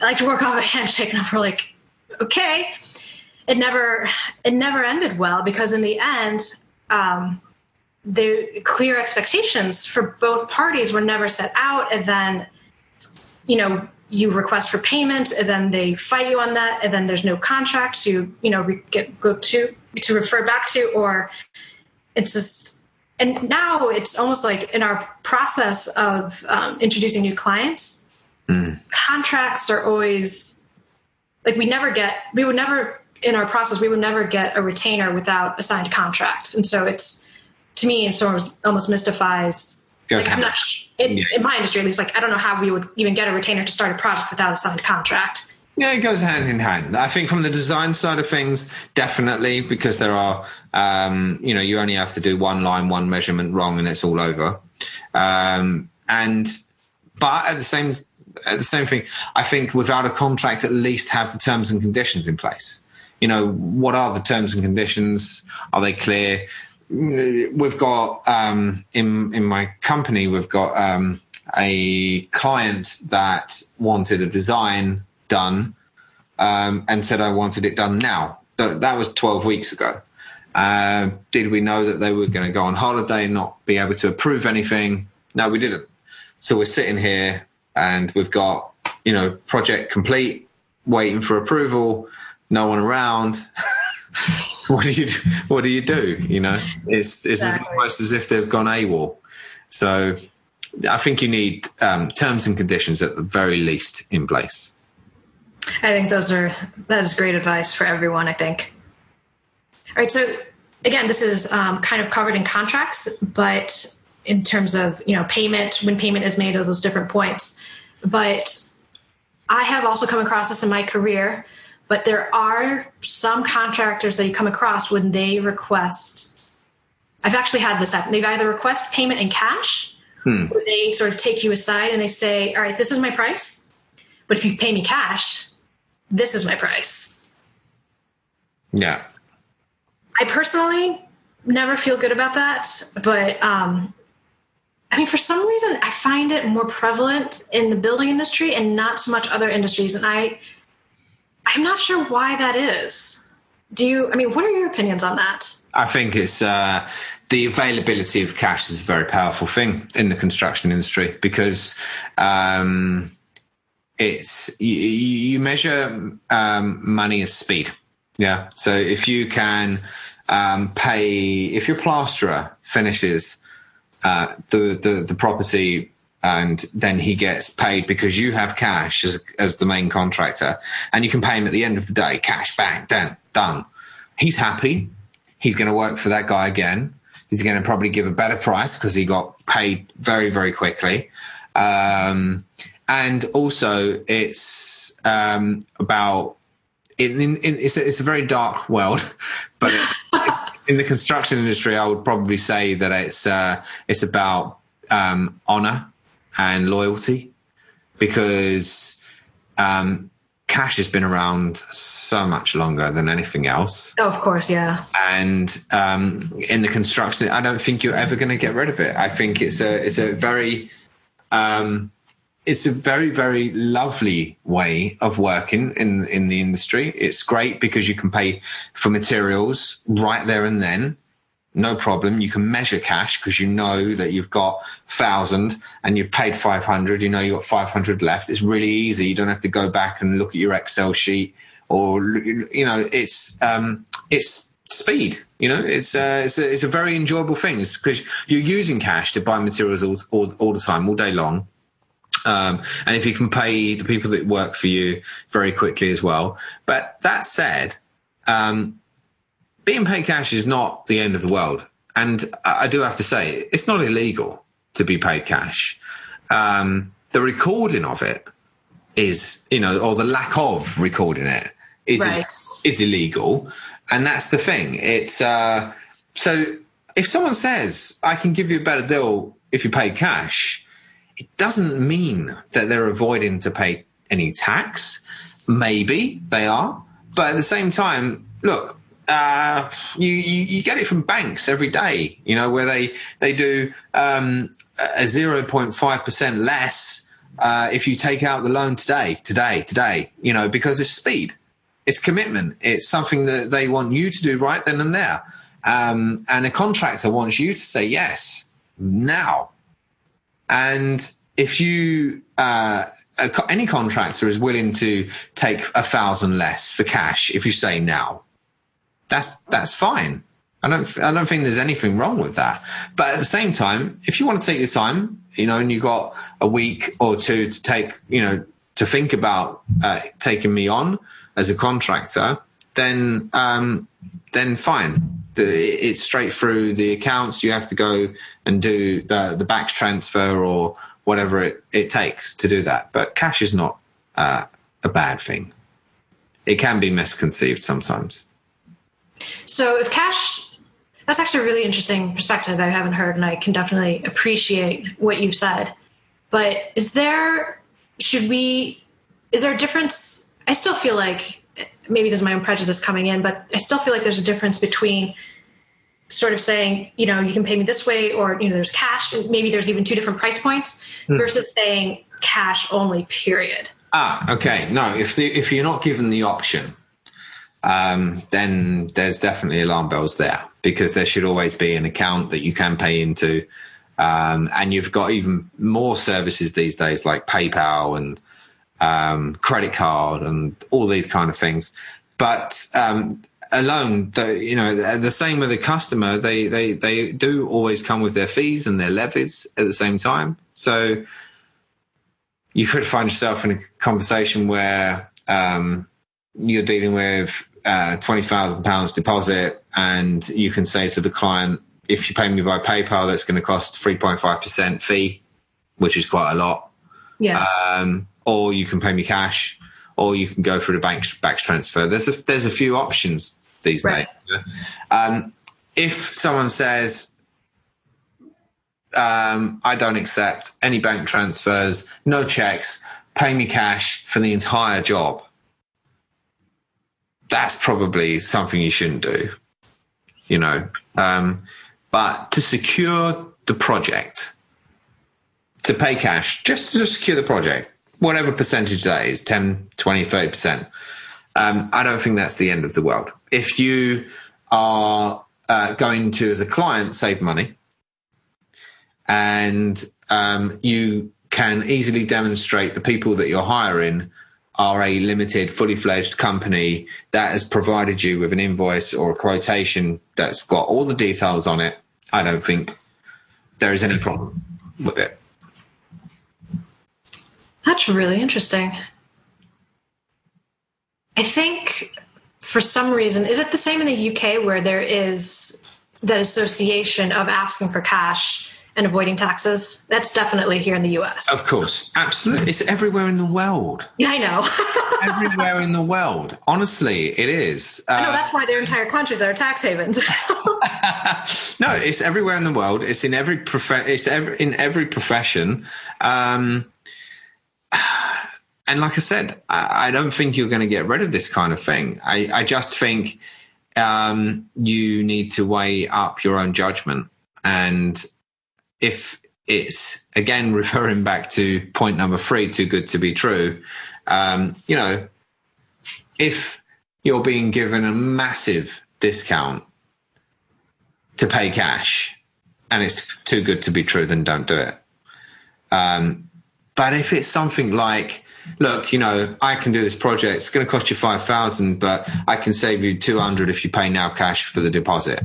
i like to work off a handshake. [laughs] And we're like okay. It never it never ended well because in the end um, the clear expectations for both parties were never set out. And then you know you request for payment and then they fight you on that and then there's no contract to you know get go to to refer back to or it's just and now it's almost like in our process of um, introducing new clients mm. contracts are always like we never get we would never in our process we would never get a retainer without a signed contract and so it's to me it sort of almost mystifies like, I'm not, in, yeah. in my industry at least, like I don't know how we would even get a retainer to start a project without a signed contract. Yeah, it goes hand in hand. I think from the design side of things, definitely because there are, um, you know, you only have to do one line, one measurement wrong, and it's all over. Um, and but at the same at the same thing, I think without a contract, at least have the terms and conditions in place. You know, what are the terms and conditions? Are they clear? We've got um, in in my company we've got um, a client that wanted a design done um, and said I wanted it done now. That was 12 weeks ago. Uh, did we know that they were going to go on holiday and not be able to approve anything? No, we didn't. So we're sitting here and we've got you know project complete, waiting for approval. No one around. [laughs] [laughs] what do you what do you do? You know, it's it's exactly. almost as if they've gone AWOL. So I think you need um, terms and conditions at the very least in place. I think those are that is great advice for everyone. I think. All right, so again, this is um, kind of covered in contracts, but in terms of you know payment when payment is made of those different points, but I have also come across this in my career, but there are some contractors that you come across when they request. I've actually had this happen. They've either request payment in cash, Hmm. or they sort of take you aside and they say, "All right, this is my price, but if you pay me cash, this is my price." Yeah. I personally never feel good about that, but um, I mean, for some reason, I find it more prevalent in the building industry and not so much other industries, and I, I'm not sure why that is. Do you? I mean, what are your opinions on that? I think it's uh, the availability of cash is a very powerful thing in the construction industry because um, it's you, you measure um, money as speed. Yeah. So if you can um, pay, if your plasterer finishes uh, the, the the property and then he gets paid because you have cash as as the main contractor, and you can pay him at the end of the day, cash bang, done, done. He's happy. He's going to work for that guy again. He's going to probably give a better price because he got paid very very quickly. Um, and also, it's um, about it's, a, it's a very dark world, [laughs] but in the construction industry, I would probably say that it's uh, it's about um, honor and loyalty because um, cash has been around so much longer than anything else. Oh, of course, yeah. And um, in the construction, I don't think you're ever going to get rid of it. I think it's a it's a very um, it's a very very lovely way of working in in the industry. It's great because you can pay for materials right there and then. No problem. You can measure cash because you know that you've got thousand and you've paid five hundred. You know you've got five hundred left. It's really easy. You don't have to go back and look at your Excel sheet or you know it's um, it's speed. You know it's uh, it's a, it's a very enjoyable thing because you're using cash to buy materials all, all all the time, all day long. Um, and if you can pay the people that work for you very quickly as well. But that said, um, being paid cash is not the end of the world. And I do have to say, it's not illegal to be paid cash. Um, the recording of it is, you know, or the lack of recording it is, Right. is illegal. And that's the thing. It's, uh, so if someone says, I can give you a better deal if you pay cash, it doesn't mean that they're avoiding to pay any tax. Maybe they are, but at the same time, look, uh, you, you you get it from banks every day. You know where they they do um, a zero point five percent less uh, if you take out the loan today, today, today. You know because it's speed, it's commitment, it's something that they want you to do right then and there, um, and a contractor wants you to say yes now. And if you, uh, any contractor is willing to take a thousand less for cash if you say now, that's that's fine. I don't I don't think there's anything wrong with that. But at the same time, if you want to take your time, you know, and you got a week or two to take, you know, to think about uh, taking me on as a contractor, then um, then fine. The, it's straight through the accounts. You have to go and do the the back transfer or whatever it, it takes to do that. But cash is not uh, a bad thing. It can be misconceived sometimes. So if cash, that's actually a really interesting perspective I haven't heard, and I can definitely appreciate what you've said. But is there, should we, is there a difference? I still feel like maybe there's my own prejudice coming in, but I still feel like there's a difference between sort of saying, you know, you can pay me this way, or, you know, there's cash, and maybe there's even two different price points versus saying cash only, period. Ah, okay. No, if the, if you're not given the option, um, then there's definitely alarm bells there because there should always be an account that you can pay into, um, and you've got even more services these days like PayPal and um, credit card and all these kind of things. But um, alone, the, you know, the same with the customer, they they they do always come with their fees and their levies at the same time. So you could find yourself in a conversation where um, you're dealing with uh, twenty thousand pounds deposit, and you can say to the client, "If you pay me by PayPal, that's going to cost three point five percent fee, which is quite a lot." Yeah. Um, or you can pay me cash, or you can go through the bank back transfer. There's a, there's a few options these right. days. Um, if someone says, um, I don't accept any bank transfers, no checks, pay me cash for the entire job, that's probably something you shouldn't do, you know. Um, but to secure the project, to pay cash, just to secure the project, whatever percentage that is 10, 20, 30%. Um, I don't think that's the end of the world. If you are uh, going to, as a client, save money and um, you can easily demonstrate the people that you're hiring are a limited, fully fledged company that has provided you with an invoice or a quotation that's got all the details on it, I don't think there is any problem with it. That's really interesting. I think for some reason, is it the same in the UK where there is that association of asking for cash and avoiding taxes? That's definitely here in the US. Of course, absolutely. It's everywhere in the world. Yeah, I know. [laughs] everywhere in the world. Honestly, it is. Uh, I know that's why there are entire countries that are tax havens. [laughs] no, it's everywhere in the world. It's in every prof- It's every, in every profession. Um, [sighs] and like I said, I, I don't think you're going to get rid of this kind of thing. I, I just think um, you need to weigh up your own judgment. And if it's again [laughs] referring back to point number three, too good to be true, um, you know, if you're being given a massive discount to pay cash and it's too good to be true, then don't do it. Um, but if it's something like, look, you know, I can do this project. It's going to cost you 5,000, but I can save you 200 if you pay now cash for the deposit.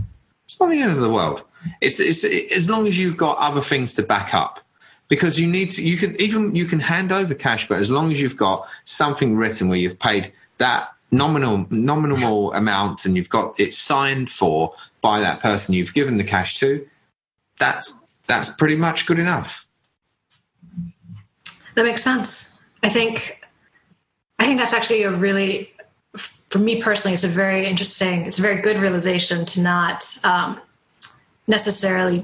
It's not the end of the world. It's, it's it, as long as you've got other things to back up because you need to, you can even, you can hand over cash, but as long as you've got something written where you've paid that nominal, nominal amount and you've got it signed for by that person you've given the cash to, that's, that's pretty much good enough. That makes sense. I think I think that's actually a really for me personally it's a very interesting it's a very good realization to not um, necessarily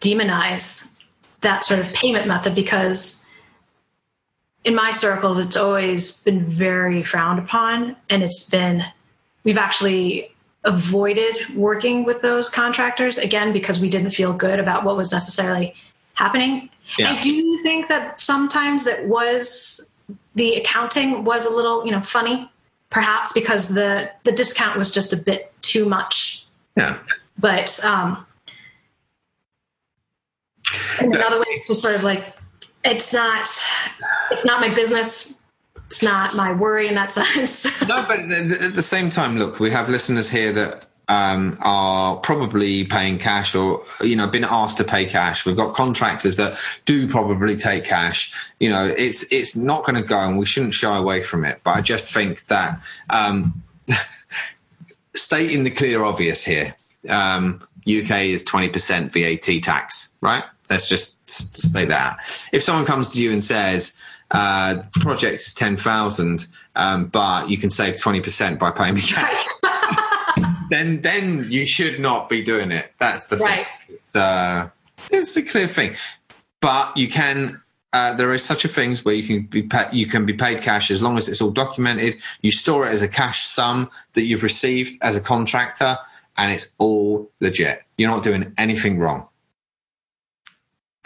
demonize that sort of payment method because in my circles it's always been very frowned upon and it's been we've actually avoided working with those contractors again because we didn't feel good about what was necessarily happening yeah. I do think that sometimes it was the accounting was a little, you know, funny, perhaps because the the discount was just a bit too much. Yeah. But um and another way is to sort of like it's not it's not my business it's not my worry in that [laughs] sense. no, but at the same time, look, we have listeners here that um, are probably paying cash or you know been asked to pay cash. We've got contractors that do probably take cash. You know, it's it's not going to go, and we shouldn't shy away from it. But I just think that um, [laughs] stating the clear obvious here, um, UK is twenty percent VAT tax, right? Let's just say that. If someone comes to you and says uh, project is ten thousand, um, but you can save twenty percent by paying me cash [laughs] then then you should not be doing it. That's the right. thing. It's, uh, it's a clear thing, but you can. Uh, are such a thing where you can be pay, you can be paid cash as long as it's all documented. You store it as a cash sum that you've received as a contractor, and it's all legit. You're not doing anything wrong.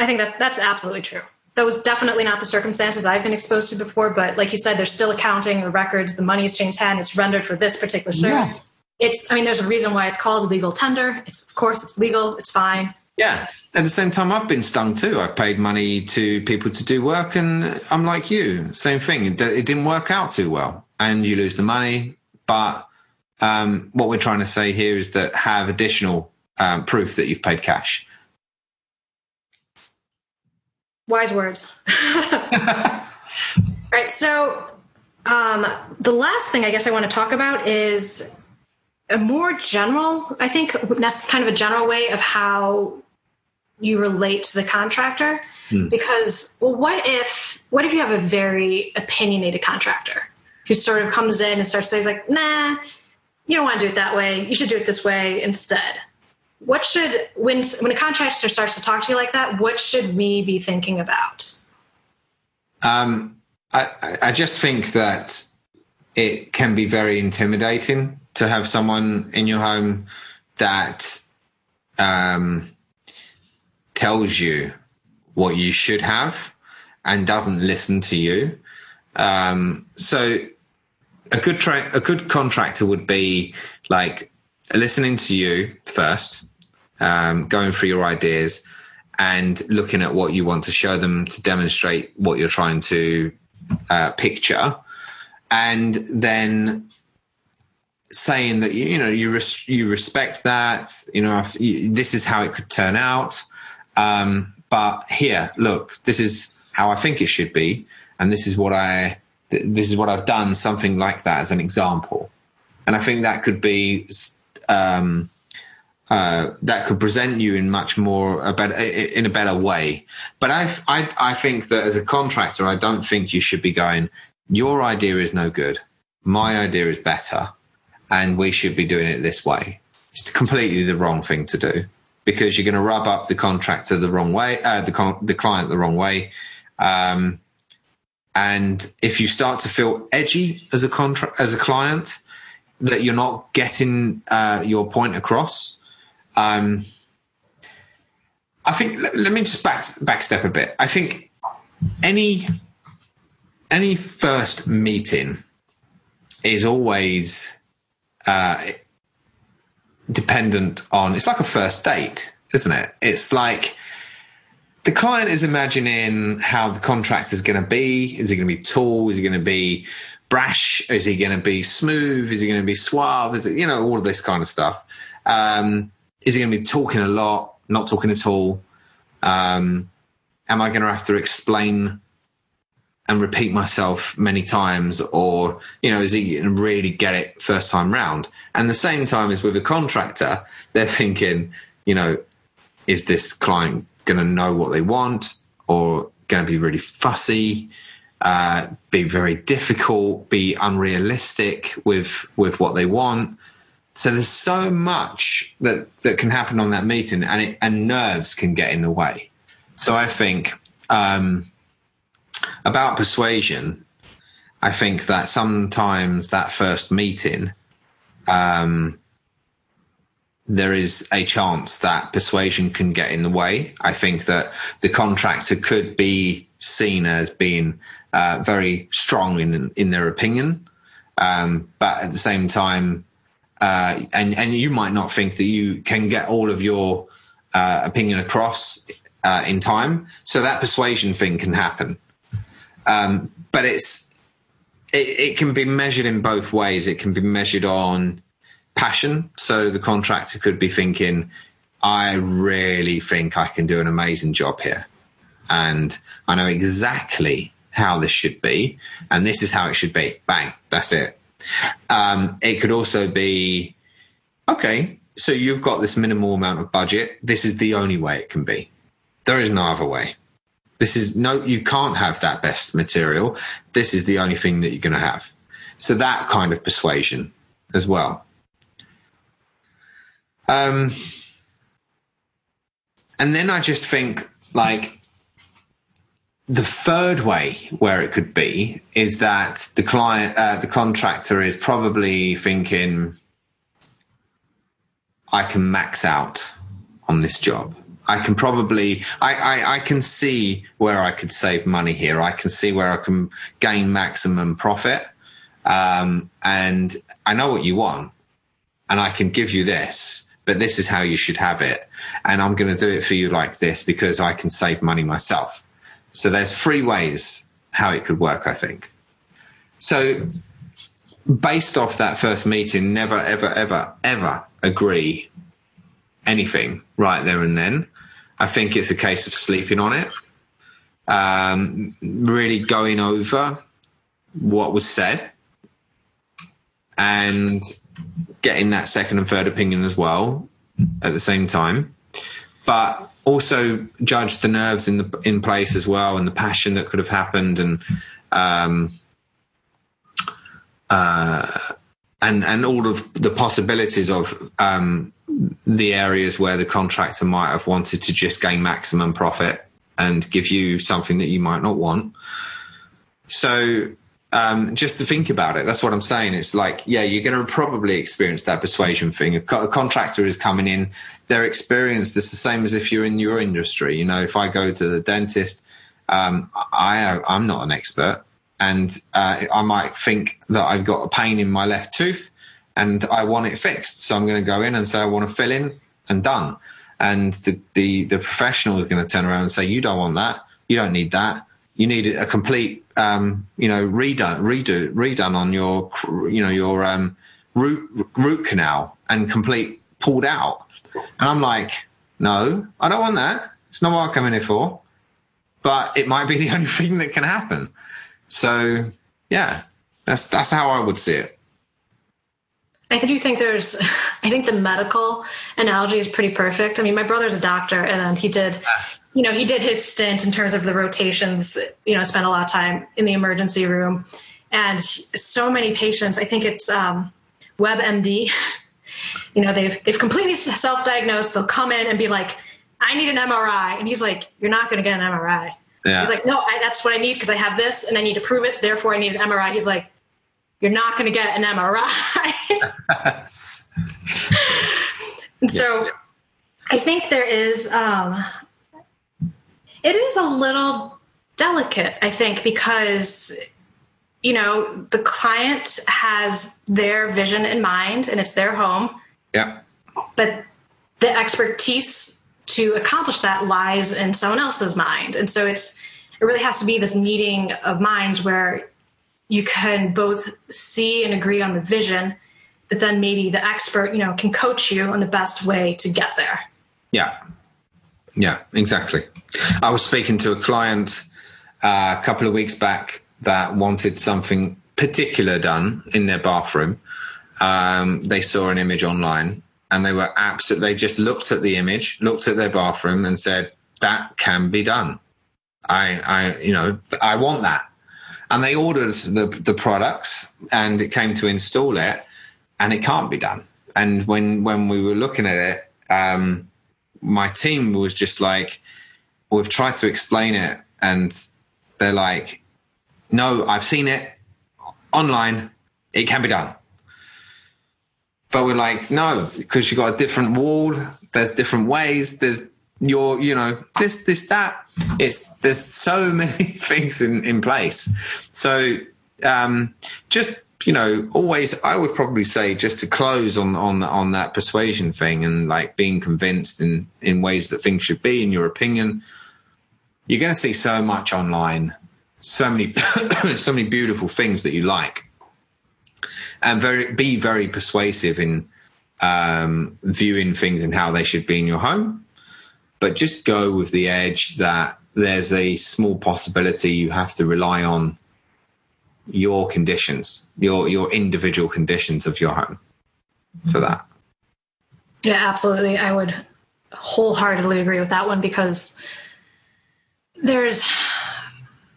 I think that that's absolutely true. That was definitely not the circumstances I've been exposed to before. But like you said, there's still accounting, the records, the money's changed hand. It's rendered for this particular service. Yeah it's i mean there's a reason why it's called legal tender. It's of course it's legal. It's fine. Yeah. At the same time i've been stung too. I've paid money to people to do work and i'm like you. Same thing. It, it didn't work out too well and you lose the money. But um, what we're trying to say here is that have additional um, proof that you've paid cash. Wise words. [laughs] [laughs] Right so um, the last thing i guess i want to talk about is a more general, I think that's kind of a general way of how you relate to the contractor. because well what if what if you have a very opinionated contractor who sort of comes in and starts saying like nah you don't want to do it that way you should do it this way instead? What should when when a contractor starts to talk to you like that what should we be thinking about? Um, I, I just think that it can be very intimidating to have someone in your home that um, tells you what you should have and doesn't listen to you. Um, so a good tra- a good contractor would be like listening to you first, um, going through your ideas, and looking at what you want to show them to demonstrate what you're trying to uh, picture, and then saying that you, know you res- you respect that you know you, this is how it could turn out. Um, but here look this is how i think it should be and this is what i th- this is what i've done something like that as an example. And i think that could be um, uh, that could present you in much more a better in a better way. But I, I i think that as a contractor i don't think you should be going your idea is no good. My idea is better and we should be doing it this way. It's completely the wrong thing to do because you're going to rub up the contractor the wrong way, uh, the con- the client the wrong way. Um, and if you start to feel edgy as a contract as a client, that you're not getting uh, your point across. Um, I think let, let me just back backstep a bit. I think any any first meeting is always uh, dependent on it's like a first date isn't it? It's like the client is imagining how the contract is going to be. Is he going to be tall? Is he going to be brash? Is he going to be smooth? Is he going to be suave? Is it you know all of this kind of stuff. Um, is he going to be talking a lot? Not talking at all? Um, am i going to have to explain and repeat myself many times or you know is he going to really get it first time round. And the same time as with a contractor. They're thinking you know is this client going to know what they want or going to be really fussy uh, be very difficult be unrealistic with with what they want? So there's so much that that can happen on that meeting and it, and nerves can get in the way. So i think um, about persuasion, I think that sometimes that first meeting, um, there is a chance that persuasion can get in the way. I think that the contractor could be seen as being uh, very strong in in their opinion, um, but at the same time, uh, and and you might not think that you can get all of your uh, opinion across uh, in time. So that persuasion thing can happen. Um, but it's it, it, can be measured in both ways. It can be measured on passion. So the contractor could be thinking, I really think I can do an amazing job here. And I know exactly how this should be. And this is how it should be. Bang. That's it. Um, it could also be, okay, so you've got this minimal amount of budget. This is the only way it can be. There is no other way. This is no, you can't have that best material. This is the only thing that you're going to have. So that kind of persuasion as well. Um, and then I just think like the third way where it could be is that the client, uh, the contractor is probably thinking, I can max out on this job. I can probably I, I, I, can see where I could save money here. I can see where I can gain maximum profit. Um, and I know what you want and I can give you this, but this is how you should have it. And I'm going to do it for you like this because I can save money myself. So there's three ways how it could work, I think. So based off that first meeting, never, ever, ever, ever agree anything right there and then. I think it's a case of sleeping on it, um, really going over what was said, and getting that second and third opinion as well at the same time. But also judge the nerves in the in place as well, and the passion that could have happened, and um, uh, and and all of the possibilities of um, the areas where the contractor might have wanted to just gain maximum profit and give you something that you might not want. So um, just to think about it, that's what I'm saying. It's like, yeah, you're going to probably experience that persuasion thing. A, co- a contractor is coming in, their experience is the same as if you're in your industry. You know, if I go to the dentist, um, I, I'm not an expert and uh, I might think that I've got a pain in my left tooth and I want it fixed. So I'm going to go in and say, I want to fill in and done. And the, the, the professional is going to turn around and say, you don't want that. You don't need that you need a complete, um, you know, redone, redo, redone on your, you know, your um, root root canal and complete pulled out. And I'm like, no, I don't want that. It's not what I'm coming here for. But it might be the [laughs] only thing that can happen. So yeah, that's that's how I would see it. I do think there's, [laughs] I think the medical analogy is pretty perfect. I mean, my brother's a doctor and he did you know, he did his stint in terms of the rotations, you know, spent a lot of time in the emergency room. And so many patients, I think it's um, WebMD, [laughs] you know, they've, they've completely self diagnosed. They'll come in and be like, I need an MRI. And he's like, You're not going to get an MRI. Yeah. He's like, No, I, that's what I need because I have this and I need to prove it. Therefore, I need an MRI. He's like, You're not going to get an MRI. And so I think there is, um, it is a little delicate, I think, because you know the client has their vision in mind and it's their home. Yeah. But the expertise to accomplish that lies in someone else's mind, and so it's it really has to be this meeting of minds where you can both see and agree on the vision, but then maybe the expert, you know, can coach you on the best way to get there. Yeah. Yeah, exactly. I was speaking to a client uh, a couple of weeks back that wanted something particular done in their bathroom. Um, they saw an image online and they were absolutely, they just looked at the image, looked at their bathroom and said, that can be done. I, I, you know, I want that. And they ordered the, the products and it came to install it and it can't be done. And when, when we were looking at it, um, my team was just like, we've tried to explain it, and they're like, no, I've seen it online. It can be done. But we're like, no, because you've got a different wall. There's different ways. There's your, you know, this, this, that. It's there's so [laughs] many things in in place. So um, just you know, always I would probably say just to close on on on that persuasion thing and like being convinced in in ways that things should be in your opinion. You're going to see so much online, so many [coughs] so many beautiful things that you like, and very be very persuasive in um, viewing things and how they should be in your home. But just go with the edge that there's a small possibility you have to rely on your conditions, your your individual conditions of your home for that. Yeah, absolutely. I would wholeheartedly agree with that one because there's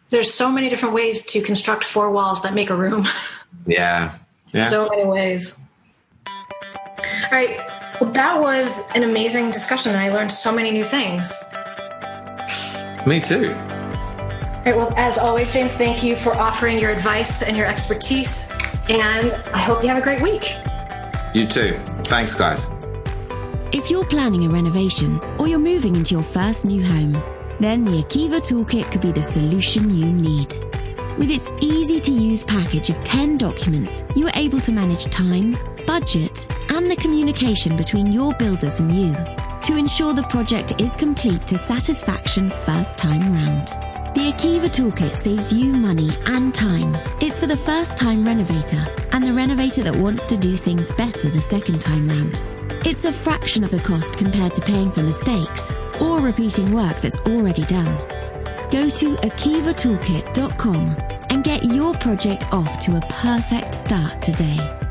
there's so many different ways to construct four walls that make a room. [laughs] Yeah. Yeah. so many ways. All right. Well, that was an amazing discussion and I learned so many new things. Me too right, well, as always, James, thank you for offering your advice and your expertise. And I hope you have a great week. You too. Thanks, guys. If you're planning a renovation or you're moving into your first new home, then the Akiva Toolkit could be the solution you need. With its easy to use package of 10 documents, you are able to manage time, budget, and the communication between your builders and you to ensure the project is complete to satisfaction first time round. The Akiva Toolkit saves you money and time. It's for the first time renovator and the renovator that wants to do things better the second time round. It's a fraction of the cost compared to paying for mistakes or repeating work that's already done. Go to akivatoolkit.com and get your project off to a perfect start today.